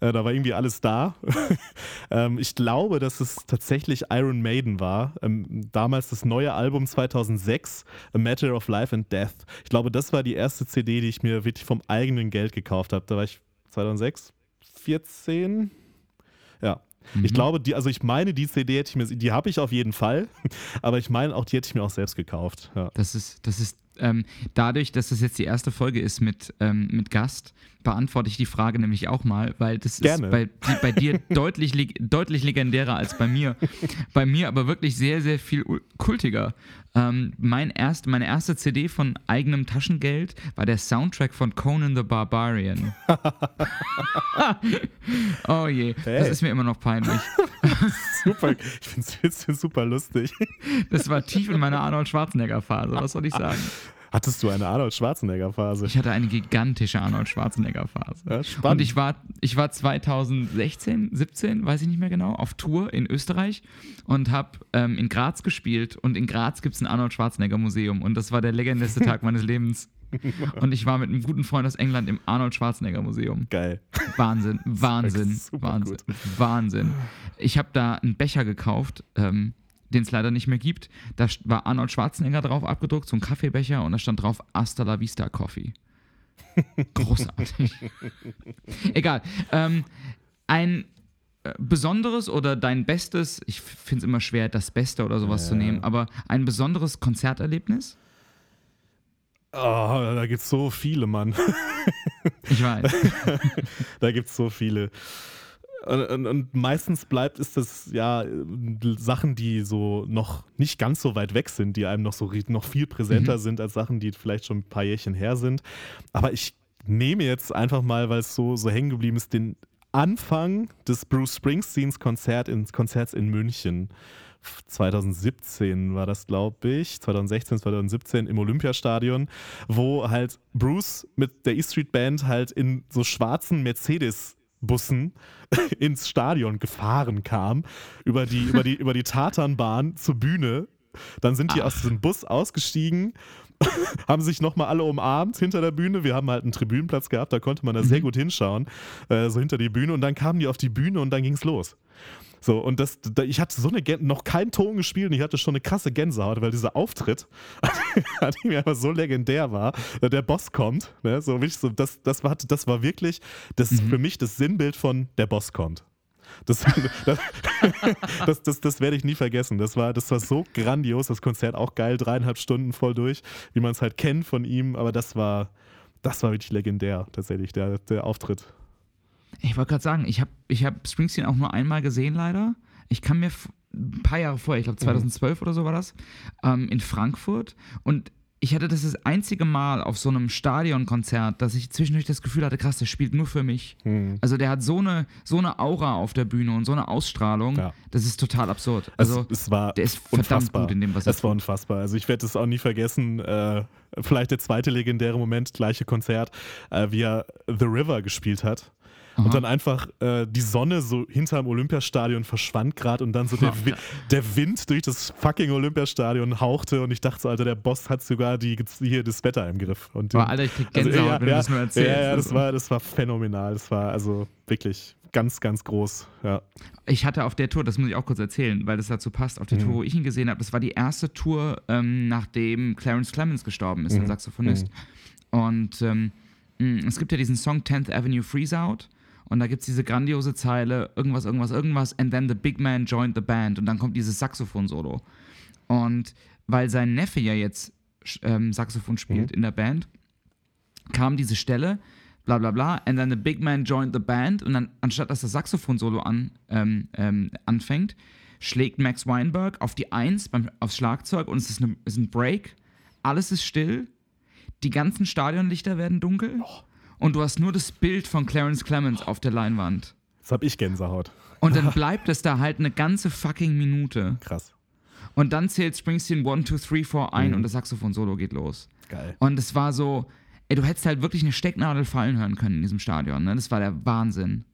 Äh, da war irgendwie alles da. ähm, ich glaube, dass es tatsächlich Iron Maiden war. Ähm, damals das neue Album 2006, A Matter of Life and Death. Ich glaube, das war die erste CD, die ich mir wirklich vom eigenen Geld gekauft habe. Da war ich 2006, 14. Ja. Ich Mhm. glaube, die, also ich meine, die CD hätte ich mir, die habe ich auf jeden Fall, aber ich meine auch, die hätte ich mir auch selbst gekauft. Ja. Das ist, das ist ähm, dadurch, dass das jetzt die erste Folge ist mit, ähm, mit Gast, beantworte ich die Frage nämlich auch mal, weil das Gerne. ist bei, die, bei dir deutlich, leg- deutlich legendärer als bei mir. bei mir aber wirklich sehr, sehr viel kultiger. Ähm, mein erst, meine erste CD von eigenem Taschengeld war der Soundtrack von Conan the Barbarian. oh je, das Hey. ist mir immer noch peinlich. Super, ich finde es super lustig. Das war tief in meiner Arnold Schwarzenegger-Phase, was soll ich sagen? Hattest du eine Arnold Schwarzenegger-Phase? Ich hatte eine gigantische Arnold Schwarzenegger-Phase. Ja, spannend. Und ich war, ich war 2016, 17, weiß ich nicht mehr genau, auf Tour in Österreich und habe ähm, in Graz gespielt. Und in Graz gibt es ein Arnold Schwarzenegger-Museum. Und das war der legendärste Tag meines Lebens. Und ich war mit einem guten Freund aus England im Arnold Schwarzenegger-Museum. Geil. Wahnsinn, Wahnsinn, Wahnsinn. Wahnsinn. Ich habe da einen Becher gekauft, ähm, den es leider nicht mehr gibt. Da war Arnold Schwarzenegger drauf abgedruckt, so ein Kaffeebecher und da stand drauf Hasta la Vista Coffee. Großartig. Egal. Ähm, ein äh, besonderes oder dein bestes, ich finde es immer schwer, das Beste oder sowas zu Ja. nehmen, aber ein besonderes Konzerterlebnis? Oh, da gibt es so viele, Mann. Ich weiß. da gibt es so viele. Und, und, meistens bleibt es das ja Sachen, die so noch nicht ganz so weit weg sind, die einem noch so noch viel präsenter Mhm. sind als Sachen, die vielleicht schon ein paar Jährchen her sind. Aber ich nehme jetzt einfach mal, weil es so, so hängen geblieben ist, den Anfang des Bruce Springsteens Konzert in, Konzerts in München. 2017 war das, glaube ich, 2016, 2017 im Olympiastadion, wo halt Bruce mit der E-Street Band halt in so schwarzen Mercedes-Bussen ins Stadion gefahren kam, über die, über die, über die Tatanbahn zur Bühne. Dann sind die Ach. aus diesem Bus ausgestiegen, haben sich nochmal alle umarmt hinter der Bühne. Wir haben halt einen Tribünenplatz gehabt, da konnte man da sehr Mhm. gut hinschauen, äh, so hinter die Bühne. Und dann kamen die auf die Bühne und dann ging's los. So, und das, da, ich hatte so eine Gän noch keinen Ton gespielt und ich hatte schon eine krasse Gänsehaut, weil dieser Auftritt an dem einfach so legendär war. Der Boss kommt, ne, so so, das, das, war, das war wirklich das Mhm. für mich das Sinnbild von der Boss kommt. Das, das, das, das, das werde ich nie vergessen. Das war, das war so grandios, das Konzert auch geil, dreieinhalb Stunden voll durch, wie man es halt kennt von ihm, aber das war, das war wirklich legendär, tatsächlich, der, der Auftritt. Ich wollte gerade sagen, ich habe ich hab Springsteen auch nur einmal gesehen, leider. Ich kann mir ein paar Jahre vorher, ich glaube 2012 oder so war das, ähm, in Frankfurt. Und ich hatte das das einzige Mal auf so einem Stadionkonzert, dass ich zwischendurch das Gefühl hatte, krass, der spielt nur für mich. Hm. Also der hat so eine, so eine Aura auf der Bühne und so eine Ausstrahlung, Ja. das ist total absurd. Also es, es war der ist verdammt unfassbar. gut in dem, was er Es war unfassbar. Also ich werde es auch nie vergessen. Äh, vielleicht der zweite legendäre Moment, gleiche Konzert, äh, wie er The River gespielt hat. Aha. und dann einfach äh, die Sonne so hinterm Olympiastadion verschwand gerade und dann so der, der Wind durch das fucking Olympiastadion hauchte und ich dachte so, Alter, der Boss hat sogar die, hier das Wetter im Griff. Und Boah, Alter, ich krieg also, Gänsehaut, also, ja, wenn ja, du das nur erzählst. Ja, ja, das war, das war phänomenal. Das war also wirklich ganz, ganz groß. Ja. Ich hatte auf der Tour, das muss ich auch kurz erzählen, weil das dazu passt, auf der mhm. Tour, wo ich ihn gesehen habe, das war die erste Tour, ähm, nachdem Clarence Clemens gestorben ist, mhm. der Saxophonist. Mhm. Und ähm, es gibt ja diesen Song 10th Avenue Freeze Out. Und da gibt es diese grandiose Zeile, irgendwas, irgendwas, irgendwas, and then the big man joined the band. Und dann kommt dieses Saxophon-Solo. Und weil sein Neffe ja jetzt ähm, Saxophon spielt mhm. in der Band, kam diese Stelle, bla bla bla, and then the big man joined the band. Und dann, anstatt dass das Saxophon-Solo an, ähm, ähm, anfängt, schlägt Max Weinberg auf die Eins beim, aufs Schlagzeug und es ist, eine, ist ein Break. Alles ist still. Die ganzen Stadionlichter werden dunkel. Oh. Und du hast nur das Bild von Clarence Clemens auf der Leinwand. Das hab ich Gänsehaut. Und dann bleibt es da halt eine ganze fucking Minute. Krass. Und dann zählt Springsteen 1, 2, 3, 4 ein mhm. und das Saxophon-Solo geht los. Geil. Und es war so, ey, du hättest halt wirklich eine Stecknadel fallen hören können in diesem Stadion. Ne? Das war der Wahnsinn.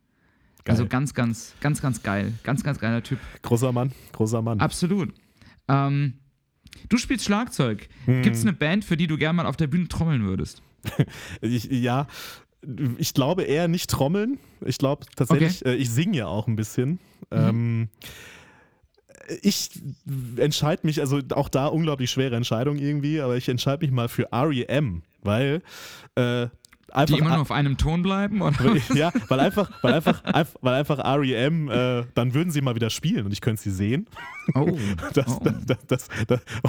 Geil. Also ganz, ganz, ganz, ganz geil. Ganz, ganz geiler Typ. Großer Mann, großer Mann. Absolut. Ähm, du spielst Schlagzeug. Hm. Gibt es eine Band, für die du gerne mal auf der Bühne trommeln würdest? ich, ja, ich glaube eher nicht trommeln. Ich glaube tatsächlich, okay. äh, ich singe ja auch ein bisschen. Mhm. Ähm, ich entscheide mich, also auch da unglaublich schwere Entscheidung irgendwie, aber ich entscheide mich mal für REM, weil äh, Einfach, die immer nur auf einem Ton bleiben? Oder? Ja, weil einfach, weil einfach, weil einfach REM, äh, dann würden sie mal wieder spielen und ich könnte sie sehen. Oh. Das, oh. Das, das,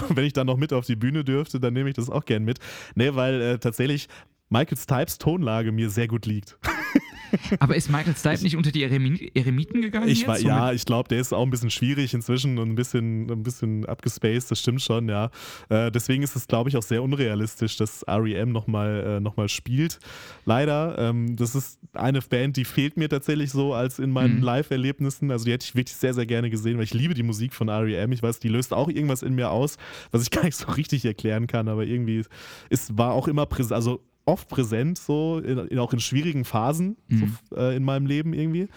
wenn ich dann noch mit auf die Bühne dürfte, dann nehme ich das auch gern mit. Nee, weil äh, tatsächlich Michael Stipes Tonlage mir sehr gut liegt. Aber ist Michael Stipe nicht unter die Eremiten gegangen? Ich war, ja, ich glaube, der ist auch ein bisschen schwierig inzwischen und ein bisschen, ein bisschen abgespaced, das stimmt schon, ja. Äh, deswegen ist es, glaube ich, auch sehr unrealistisch, dass REM nochmal äh, noch spielt. Leider. Ähm, das ist eine Band, die fehlt mir tatsächlich so als in meinen mhm. Live-Erlebnissen. Also die hätte ich wirklich sehr, sehr gerne gesehen, weil ich liebe die Musik von REM. Ich weiß, die löst auch irgendwas in mir aus, was ich gar nicht so richtig erklären kann, aber irgendwie ist, war auch immer präsent. Also oft präsent, so in, in, auch in schwierigen Phasen mhm. so, äh, in meinem Leben irgendwie.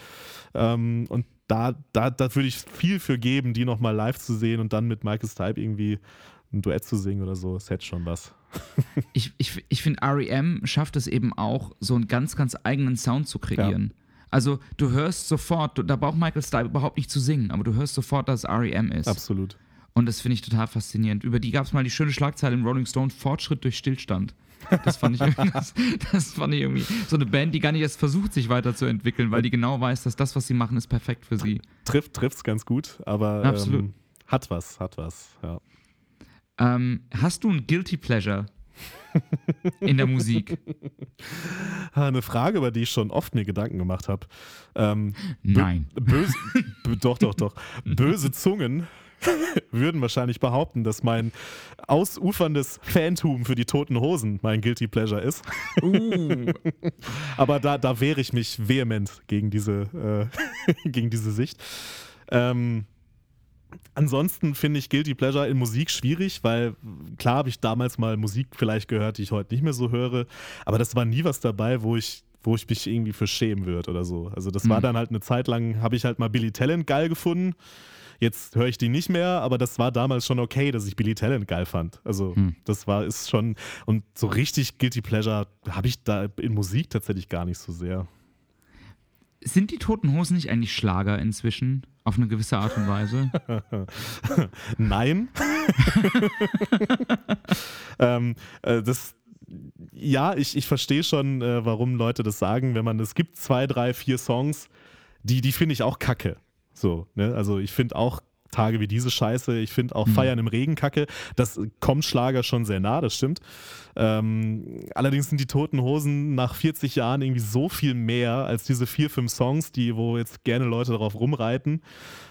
Ähm, und da, da, da würde ich viel für geben, die nochmal live zu sehen und dann mit Michael Stipe irgendwie ein Duett zu singen oder so. Das hätte schon was. ich ich, ich finde, REM schafft es eben auch, so einen ganz, ganz eigenen Sound zu kreieren. Ja. Also du hörst sofort, da braucht Michael Stipe überhaupt nicht zu singen, aber du hörst sofort, dass es REM ist. Absolut. Und das finde ich total faszinierend. Über die gab es mal die schöne Schlagzeile in Rolling Stone: Fortschritt durch Stillstand. Das fand, ich das, das fand ich irgendwie so eine Band, die gar nicht erst versucht, sich weiterzuentwickeln, weil die genau weiß, dass das, was sie machen, ist perfekt für sie. Trifft es ganz gut, aber ähm, hat was, hat was, ja. Ähm, hast du ein Guilty Pleasure in der Musik? Eine Frage, über die ich schon oft mir Gedanken gemacht habe. Ähm, Nein. Böse, doch, doch, doch. Böse Zungen würden wahrscheinlich behaupten, dass mein ausuferndes Fantum für die Toten Hosen mein Guilty Pleasure ist. Uh. Aber da, da wehre ich mich vehement gegen diese, äh, gegen diese Sicht. Ähm, Ansonsten finde ich Guilty Pleasure in Musik schwierig, weil klar habe ich damals mal Musik vielleicht gehört, die ich heute nicht mehr so höre, aber das war nie was dabei, wo ich wo ich mich irgendwie für schämen würde oder so. Also das mhm. war dann halt eine Zeit lang, habe ich halt mal Billy Talent geil gefunden Jetzt höre ich die nicht mehr, aber das war damals schon okay, dass ich Billy Talent geil fand. Also hm. das war, ist schon, und so richtig Guilty Pleasure habe ich da in Musik tatsächlich gar nicht so sehr. Sind die Toten Hosen nicht eigentlich Schlager inzwischen? Auf eine gewisse Art und Weise? Nein. ähm, äh, das, ja, ich, ich verstehe schon, äh, warum Leute das sagen. Wenn man, es gibt zwei, drei, vier Songs, die, die finde ich auch kacke. So, ne? Also ich finde auch Tage wie diese Scheiße, ich finde auch mhm. Feiern im Regen kacke. Das kommt Schlager schon sehr nah, das stimmt. Ähm, allerdings sind die Toten Hosen nach 40 Jahren irgendwie so viel mehr als diese vier, fünf Songs, die, wo jetzt gerne Leute darauf rumreiten.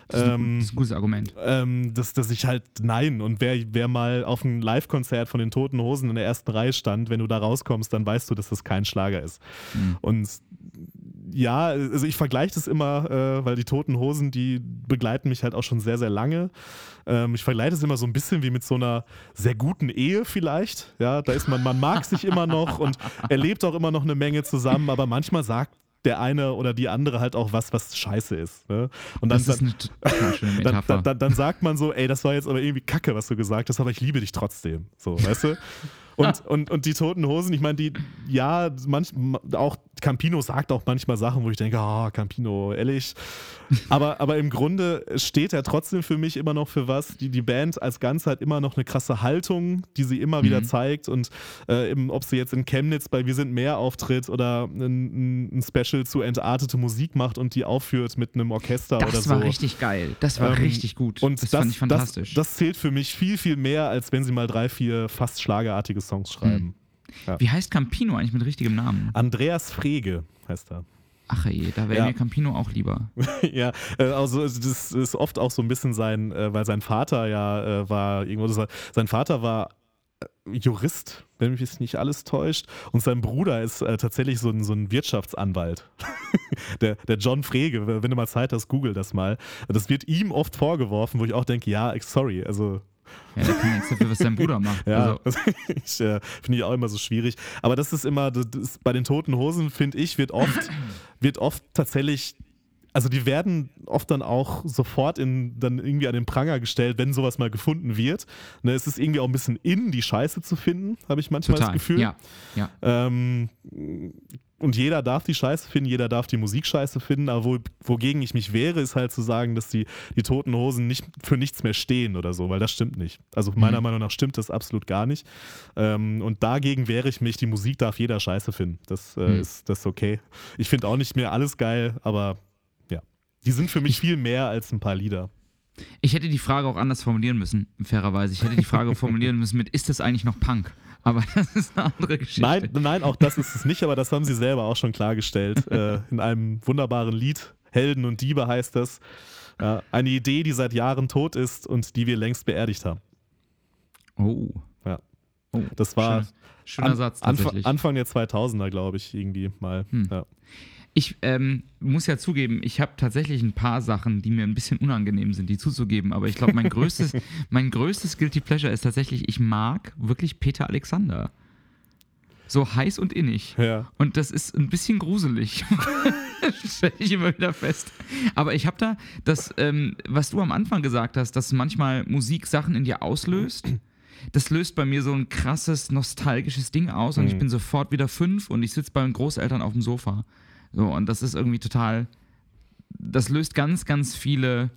Das ist, ähm, das ist ein gutes Argument. Ähm, dass, dass ich halt, nein, und wer, wer mal auf ein Live-Konzert von den Toten Hosen in der ersten Reihe stand, wenn du da rauskommst, dann weißt du, dass das kein Schlager ist. Mhm. Und ja, also ich vergleiche das immer, äh, weil die Toten Hosen, die begleiten mich halt auch schon sehr, sehr lange. Ähm, ich vergleiche das immer so ein bisschen wie mit so einer sehr guten Ehe vielleicht. Ja, da ist man, man mag sich immer noch und erlebt auch immer noch eine Menge zusammen, aber manchmal sagt der eine oder die andere halt auch was, was scheiße ist. Ne? Und dann, das ist Metapher. Dann, dann, dann, sagt man so, ey, das war jetzt aber irgendwie Kacke, was du gesagt hast, aber ich liebe dich trotzdem. So, weißt du? Und, und, und die Toten Hosen, ich meine, die, ja, manch, auch Campino sagt auch manchmal Sachen, wo ich denke, ah, oh, Campino, ehrlich. Aber, aber im Grunde steht er trotzdem für mich immer noch für was. Die, die Band als Ganzheit hat immer noch eine krasse Haltung, die sie immer mhm. wieder zeigt. Und äh, eben, ob sie jetzt in Chemnitz bei Wir sind mehr auftritt oder ein, ein, Special zu entartete Musik macht und die aufführt mit einem Orchester das oder so. Das war richtig geil. Das war ähm, richtig gut. Und das, das fand ich fantastisch. Das, das, zählt für mich viel, viel mehr, als wenn sie mal drei, vier fast schlagerartige Songs schreiben. Hm. Ja. Wie heißt Campino eigentlich mit richtigem Namen? Andreas Frege heißt er. Ach je, da wäre ja. mir Campino auch lieber. ja, äh, also das ist oft auch so ein bisschen sein, äh, weil sein Vater ja äh, war irgendwo, sein Vater war Jurist, wenn mich jetzt nicht alles täuscht. Und sein Bruder ist äh, tatsächlich so ein, so ein Wirtschaftsanwalt. der, der John Frege, wenn du mal Zeit hast, google das mal. Das wird ihm oft vorgeworfen, wo ich auch denke, ja, sorry, also ja, der kann nichts dafür, was sein Bruder macht. Ja, also. ich, äh, finde ich auch immer so schwierig. Aber das ist immer, das ist, bei den Toten Hosen, finde ich, wird oft, wird oft tatsächlich also die werden oft dann auch sofort in, dann irgendwie an den Pranger gestellt, wenn sowas mal gefunden wird. Ne, es ist irgendwie auch ein bisschen in, die Scheiße zu finden, habe ich manchmal Total. das Gefühl. Ja. ja. Ähm, und jeder darf die Scheiße finden, jeder darf die Musik scheiße finden, aber wo, wogegen ich mich wehre, ist halt zu sagen, dass die, die toten Hosen nicht für nichts mehr stehen oder so, weil das stimmt nicht. Also meiner mhm. Meinung nach stimmt das absolut gar nicht. Ähm, und dagegen wehre ich mich, die Musik darf jeder scheiße finden. Das äh, mhm. ist das ist okay. Ich finde auch nicht mehr alles geil, aber ja. Die sind für mich viel mehr als ein paar Lieder. Ich hätte die Frage auch anders formulieren müssen, fairerweise. Ich hätte die Frage formulieren müssen mit, ist das eigentlich noch Punk? Aber das ist eine andere Geschichte. Nein, nein, auch das ist es nicht, aber das haben sie selber auch schon klargestellt. äh, in einem wunderbaren Lied, Helden und Diebe heißt das. Äh, eine Idee, die seit Jahren tot ist und die wir längst beerdigt haben. Oh. Ja. Oh, das war schöner, schöner Satz, Anfang, Anfang der 2000er, glaube ich, irgendwie mal. Hm. Ja. Ich ähm, muss ja zugeben, ich habe tatsächlich ein paar Sachen, die mir ein bisschen unangenehm sind, die zuzugeben. Aber ich glaube, mein größtes, mein größtes Guilty Pleasure ist tatsächlich, ich mag wirklich Peter Alexander. So heiß und innig. Ja. Und das ist ein bisschen gruselig. Stelle ich immer wieder fest. Aber ich habe da das, ähm, was du am Anfang gesagt hast, dass manchmal Musik Sachen in dir auslöst. Das löst bei mir so ein krasses, nostalgisches Ding aus und mhm. ich bin sofort wieder fünf und ich sitze bei meinen Großeltern auf dem Sofa. So, und das ist irgendwie total, das löst ganz, ganz viele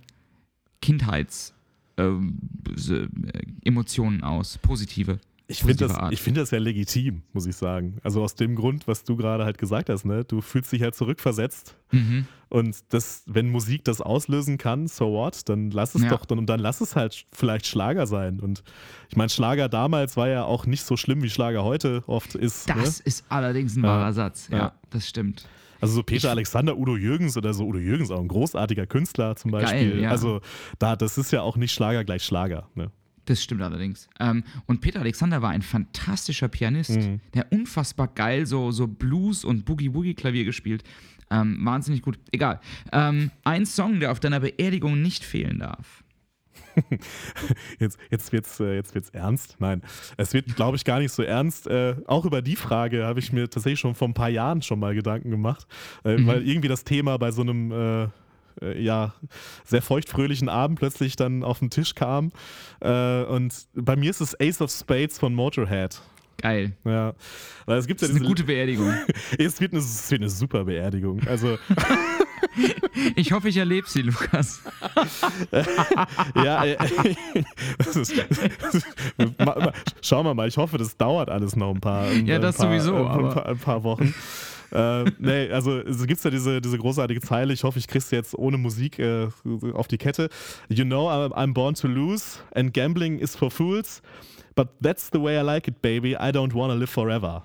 Kindheitsemotionen ähm, äh, aus, positive. Ich finde das, find das ja legitim, muss ich sagen. Also aus dem Grund, was du gerade halt gesagt hast, ne? Du fühlst dich halt zurückversetzt. Mhm. Und das, wenn Musik das auslösen kann, so what, dann lass es ja. doch, dann, dann lass es halt vielleicht Schlager sein. Und ich meine, Schlager damals war ja auch nicht so schlimm, wie Schlager heute oft ist. Das ne? ist allerdings ein wahrer ja. Satz, ja, ja, das stimmt. Also so Peter ich, Alexander, Udo Jürgens oder so. Udo Jürgens auch ein großartiger Künstler zum Beispiel. Geil, ja. Also da, das ist ja auch nicht Schlager gleich Schlager. Ne? Das stimmt allerdings. Ähm, und Peter Alexander war ein fantastischer Pianist, mhm. der unfassbar geil so, so Blues und Boogie-Woogie-Klavier gespielt. Ähm, wahnsinnig gut. Egal. Ähm, ein Song, der auf deiner Beerdigung nicht fehlen darf. jetzt, jetzt wird es äh, jetzt wird's ernst. Nein, es wird, glaube ich, gar nicht so ernst. Äh, auch über die Frage habe ich mir tatsächlich schon vor ein paar Jahren schon mal Gedanken gemacht, äh, mhm. weil irgendwie das Thema bei so einem äh, ja, sehr feuchtfröhlichen Abend plötzlich dann auf den Tisch kam. Und bei mir ist es Ace of Spades von Motorhead. Geil. Ja. Weil es gibt das ja ist eine gute Beerdigung. es, wird eine, es wird eine super Beerdigung. Also. Ich hoffe, ich erlebe sie, Lukas. ja, äh, ist, schauen wir mal. Ich hoffe, das dauert alles noch ein paar, ja, das ein paar, sowieso, ein, paar, ein paar Wochen. äh, nee, also es gibt ja diese, diese großartige Zeile, ich hoffe, ich krieg's jetzt ohne Musik äh, auf die Kette. You know I'm born to lose and gambling is for fools, but that's the way I like it, baby. I don't wanna live forever.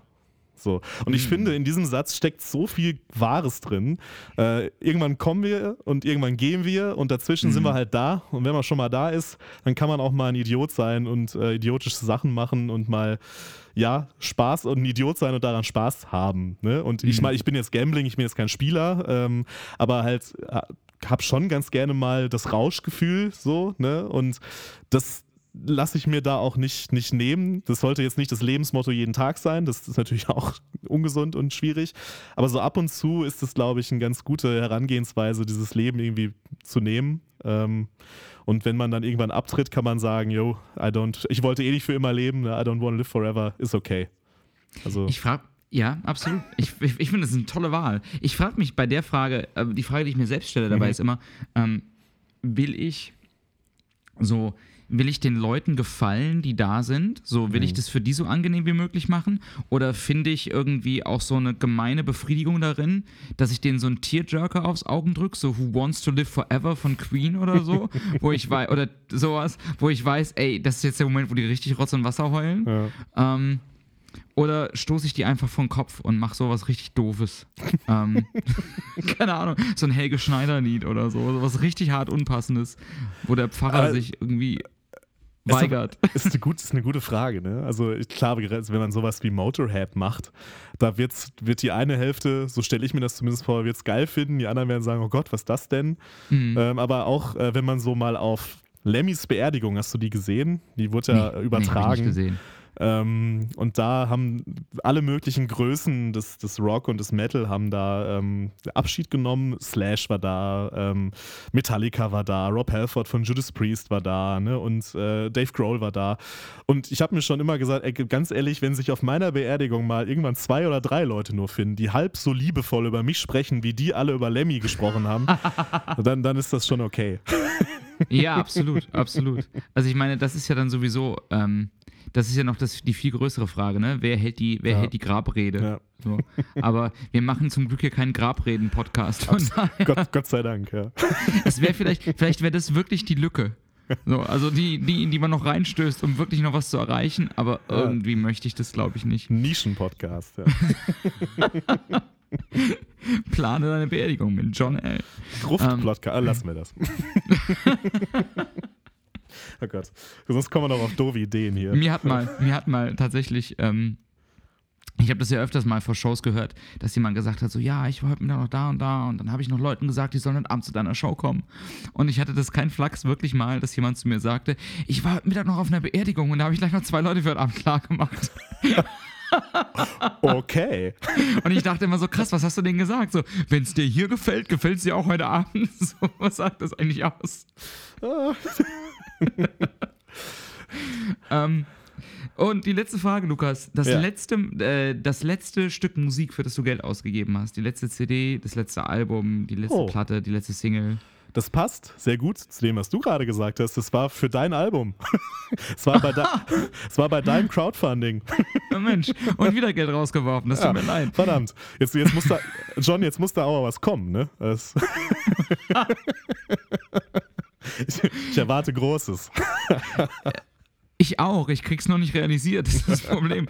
So. Und ich mhm. finde, in diesem Satz steckt so viel Wahres drin. Äh, irgendwann kommen wir und irgendwann gehen wir und dazwischen mhm. sind wir halt da. Und wenn man schon mal da ist, dann kann man auch mal ein Idiot sein und äh, idiotische Sachen machen und mal ja, Spaß und ein Idiot sein und daran Spaß haben. Ne? Und mhm. ich meine, ich bin jetzt Gambling, ich bin jetzt kein Spieler, ähm, aber halt äh, habe schon ganz gerne mal das Rauschgefühl so, ne? Und das lasse ich mir da auch nicht, nicht nehmen. Das sollte jetzt nicht das Lebensmotto jeden Tag sein. Das ist natürlich auch ungesund und schwierig. Aber so ab und zu ist es, glaube ich, eine ganz gute Herangehensweise, dieses Leben irgendwie zu nehmen. Ähm, und wenn man dann irgendwann abtritt, kann man sagen, yo, I don't, ich wollte eh nicht für immer leben, ne? I don't want to live forever, ist okay. Also ich frage, ja, absolut. Ich, ich, ich finde, das ist eine tolle Wahl. Ich frage mich bei der Frage, äh, die Frage, die ich mir selbst stelle dabei, mhm. ist immer, ähm, will ich so, will ich den Leuten gefallen, die da sind? So, will mhm. ich das für die so angenehm wie möglich machen? Oder finde ich irgendwie auch so eine gemeine Befriedigung darin, dass ich denen so einen Tearjerker aufs Augen drücke, so Who Wants to Live Forever von Queen oder so, wo ich weiß, oder sowas, wo ich weiß, ey, das ist jetzt der Moment, wo die richtig Rotz und Wasser heulen. Ja. Ähm, oder stoße ich die einfach vom Kopf und mache sowas richtig Doofes? ähm, keine Ahnung, so ein Helge Schneider-Lied oder so, sowas richtig hart Unpassendes, wo der Pfarrer äh, sich irgendwie weigert. Ist, eine, gut, ist eine gute Frage, ne? Also klar, wenn man sowas wie Motorhead macht, da wird's, wird die eine Hälfte, so stelle ich mir das zumindest vor, wird es geil finden, die anderen werden sagen, oh Gott, was ist das denn? Mhm. Ähm, aber auch, äh, wenn man so mal auf Lemmys Beerdigung, hast du die gesehen? Die wurde ja nee, übertragen. Nee, ich nicht gesehen. Ähm, und da haben alle möglichen Größen des, des Rock und des Metal haben da ähm, Abschied genommen. Slash war da, ähm, Metallica war da, Rob Halford von Judas Priest war da ne? und äh, Dave Grohl war da. Und ich habe mir schon immer gesagt, ey, ganz ehrlich, wenn sich auf meiner Beerdigung mal irgendwann zwei oder drei Leute nur finden, die halb so liebevoll über mich sprechen, wie die alle über Lemmy gesprochen haben, dann, dann ist das schon okay. Ja, absolut, absolut. Also ich meine, das ist ja dann sowieso ähm, das ist ja noch das, die viel größere Frage, ne? Wer hält die, wer ja. hält die Grabrede? Ja. So. Aber wir machen zum Glück hier keinen Grabreden-Podcast. Gott, Gott, sei Dank, ja. Es wäre vielleicht, vielleicht wäre das wirklich die Lücke. So, also die, die, in die man noch reinstößt, um wirklich noch was zu erreichen, aber ja. irgendwie möchte ich das, glaube ich, nicht. Nischen-Podcast, ja. Plane deine Beerdigung mit John L. Gruft-Podcast, ähm, lassen wir das. Oh Gott. Sonst kommen wir noch auf doofe Ideen hier. Mir hat mal, mir hat mal tatsächlich, ähm, ich habe das ja öfters mal vor Shows gehört, dass jemand gesagt hat, so, ja, ich war heute Mittag noch da und da und dann habe ich noch Leuten gesagt, die sollen heute Abend zu deiner Show kommen. Und ich hatte das kein Flachs wirklich mal, dass jemand zu mir sagte, ich war heute Mittag noch auf einer Beerdigung und da habe ich gleich noch zwei Leute für heute Abend klar gemacht. okay. Und ich dachte immer so, krass, was hast du denen gesagt? So, wenn es dir hier gefällt, gefällt es dir auch heute Abend? So, was sagt das eigentlich aus? Ah. ähm, und die letzte Frage, Lukas. Das, ja. letzte, äh, das letzte Stück Musik, für das du Geld ausgegeben hast. Die letzte CD, das letzte Album, die letzte oh. Platte, die letzte Single. Das passt sehr gut zu dem, was du gerade gesagt hast. Das war für dein Album. Es war, bei war bei deinem Crowdfunding. Oh Mensch, und wieder Geld rausgeworfen. Das tut ja, mir leid. Verdammt. Jetzt, jetzt muss da, John, jetzt muss da auch was kommen, ne? Ich, ich erwarte Großes. Ich auch, ich krieg's noch nicht realisiert, das ist das Problem.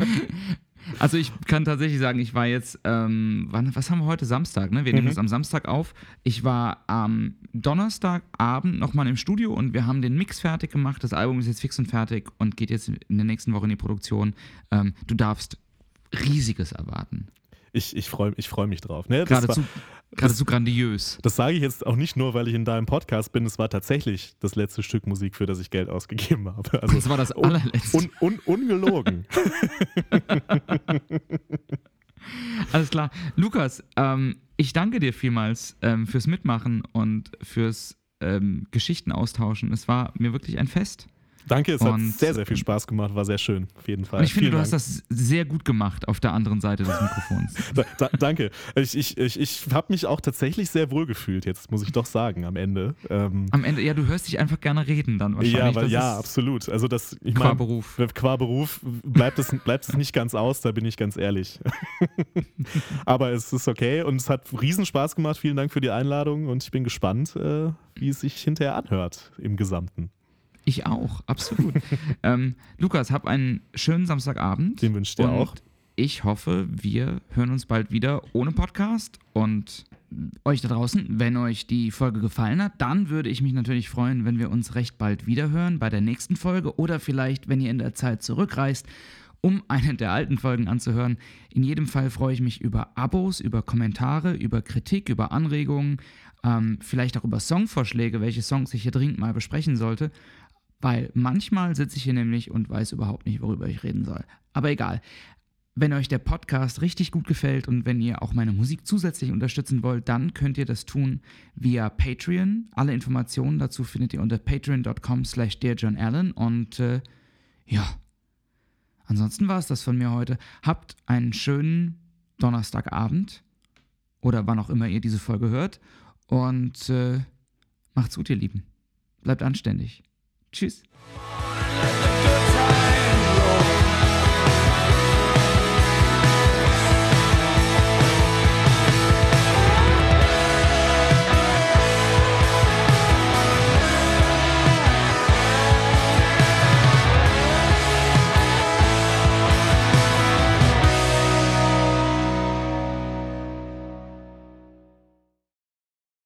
Also ich kann tatsächlich sagen, ich war jetzt, ähm, wann, was haben wir heute? Samstag, ne? Wir nehmen es mhm. am Samstag auf. Ich war am Donnerstagabend nochmal im Studio und wir haben den Mix fertig gemacht. Das Album ist jetzt fix und fertig und geht jetzt in der nächsten Woche in die Produktion. Ähm, du darfst Riesiges erwarten. Ich, ich freue ich freu mich drauf. Ne? Geradezu, Geradezu grandios. Das sage ich jetzt auch nicht nur, weil ich in deinem Podcast bin. Es war tatsächlich das letzte Stück Musik, für das ich Geld ausgegeben habe. Also das war das allerletzte. Un, un, ungelogen. Alles klar. Lukas, ähm, ich danke dir vielmals ähm, fürs Mitmachen und fürs ähm, Geschichten austauschen. Es war mir wirklich ein Fest. Danke, es und, hat sehr, sehr viel Spaß gemacht, war sehr schön, auf jeden Fall. Und ich finde, Vielen du Dank. hast das sehr gut gemacht auf der anderen Seite des Mikrofons. da, da, danke. Ich, ich, ich, ich habe mich auch tatsächlich sehr wohl gefühlt, jetzt muss ich doch sagen, am Ende. Ähm, am Ende, ja, du hörst dich einfach gerne reden dann wahrscheinlich. Ja, weil, ja absolut. Also das, ich qua mein, Beruf. Qua Beruf bleibt es, bleibt es nicht ganz aus, da bin ich ganz ehrlich. Aber es ist okay und es hat riesen Spaß gemacht. Vielen Dank für die Einladung und ich bin gespannt, äh, wie es sich hinterher anhört im Gesamten. Ich auch, absolut. ähm, Lukas, hab einen schönen Samstagabend. Den wünsche ich dir auch. Ich hoffe, wir hören uns bald wieder ohne Podcast. Und euch da draußen, wenn euch die Folge gefallen hat, dann würde ich mich natürlich freuen, wenn wir uns recht bald wieder hören bei der nächsten Folge oder vielleicht, wenn ihr in der Zeit zurückreist, um eine der alten Folgen anzuhören. In jedem Fall freue ich mich über Abos, über Kommentare, über Kritik, über Anregungen, ähm, vielleicht auch über Songvorschläge, welche Songs ich hier dringend mal besprechen sollte. Weil manchmal sitze ich hier nämlich und weiß überhaupt nicht, worüber ich reden soll. Aber egal. Wenn euch der Podcast richtig gut gefällt und wenn ihr auch meine Musik zusätzlich unterstützen wollt, dann könnt ihr das tun via Patreon. Alle Informationen dazu findet ihr unter patreon.com slash dearjohnallen und äh, ja, ansonsten war es das von mir heute. Habt einen schönen Donnerstagabend oder wann auch immer ihr diese Folge hört und äh, macht's gut, ihr Lieben. Bleibt anständig. Tschüss.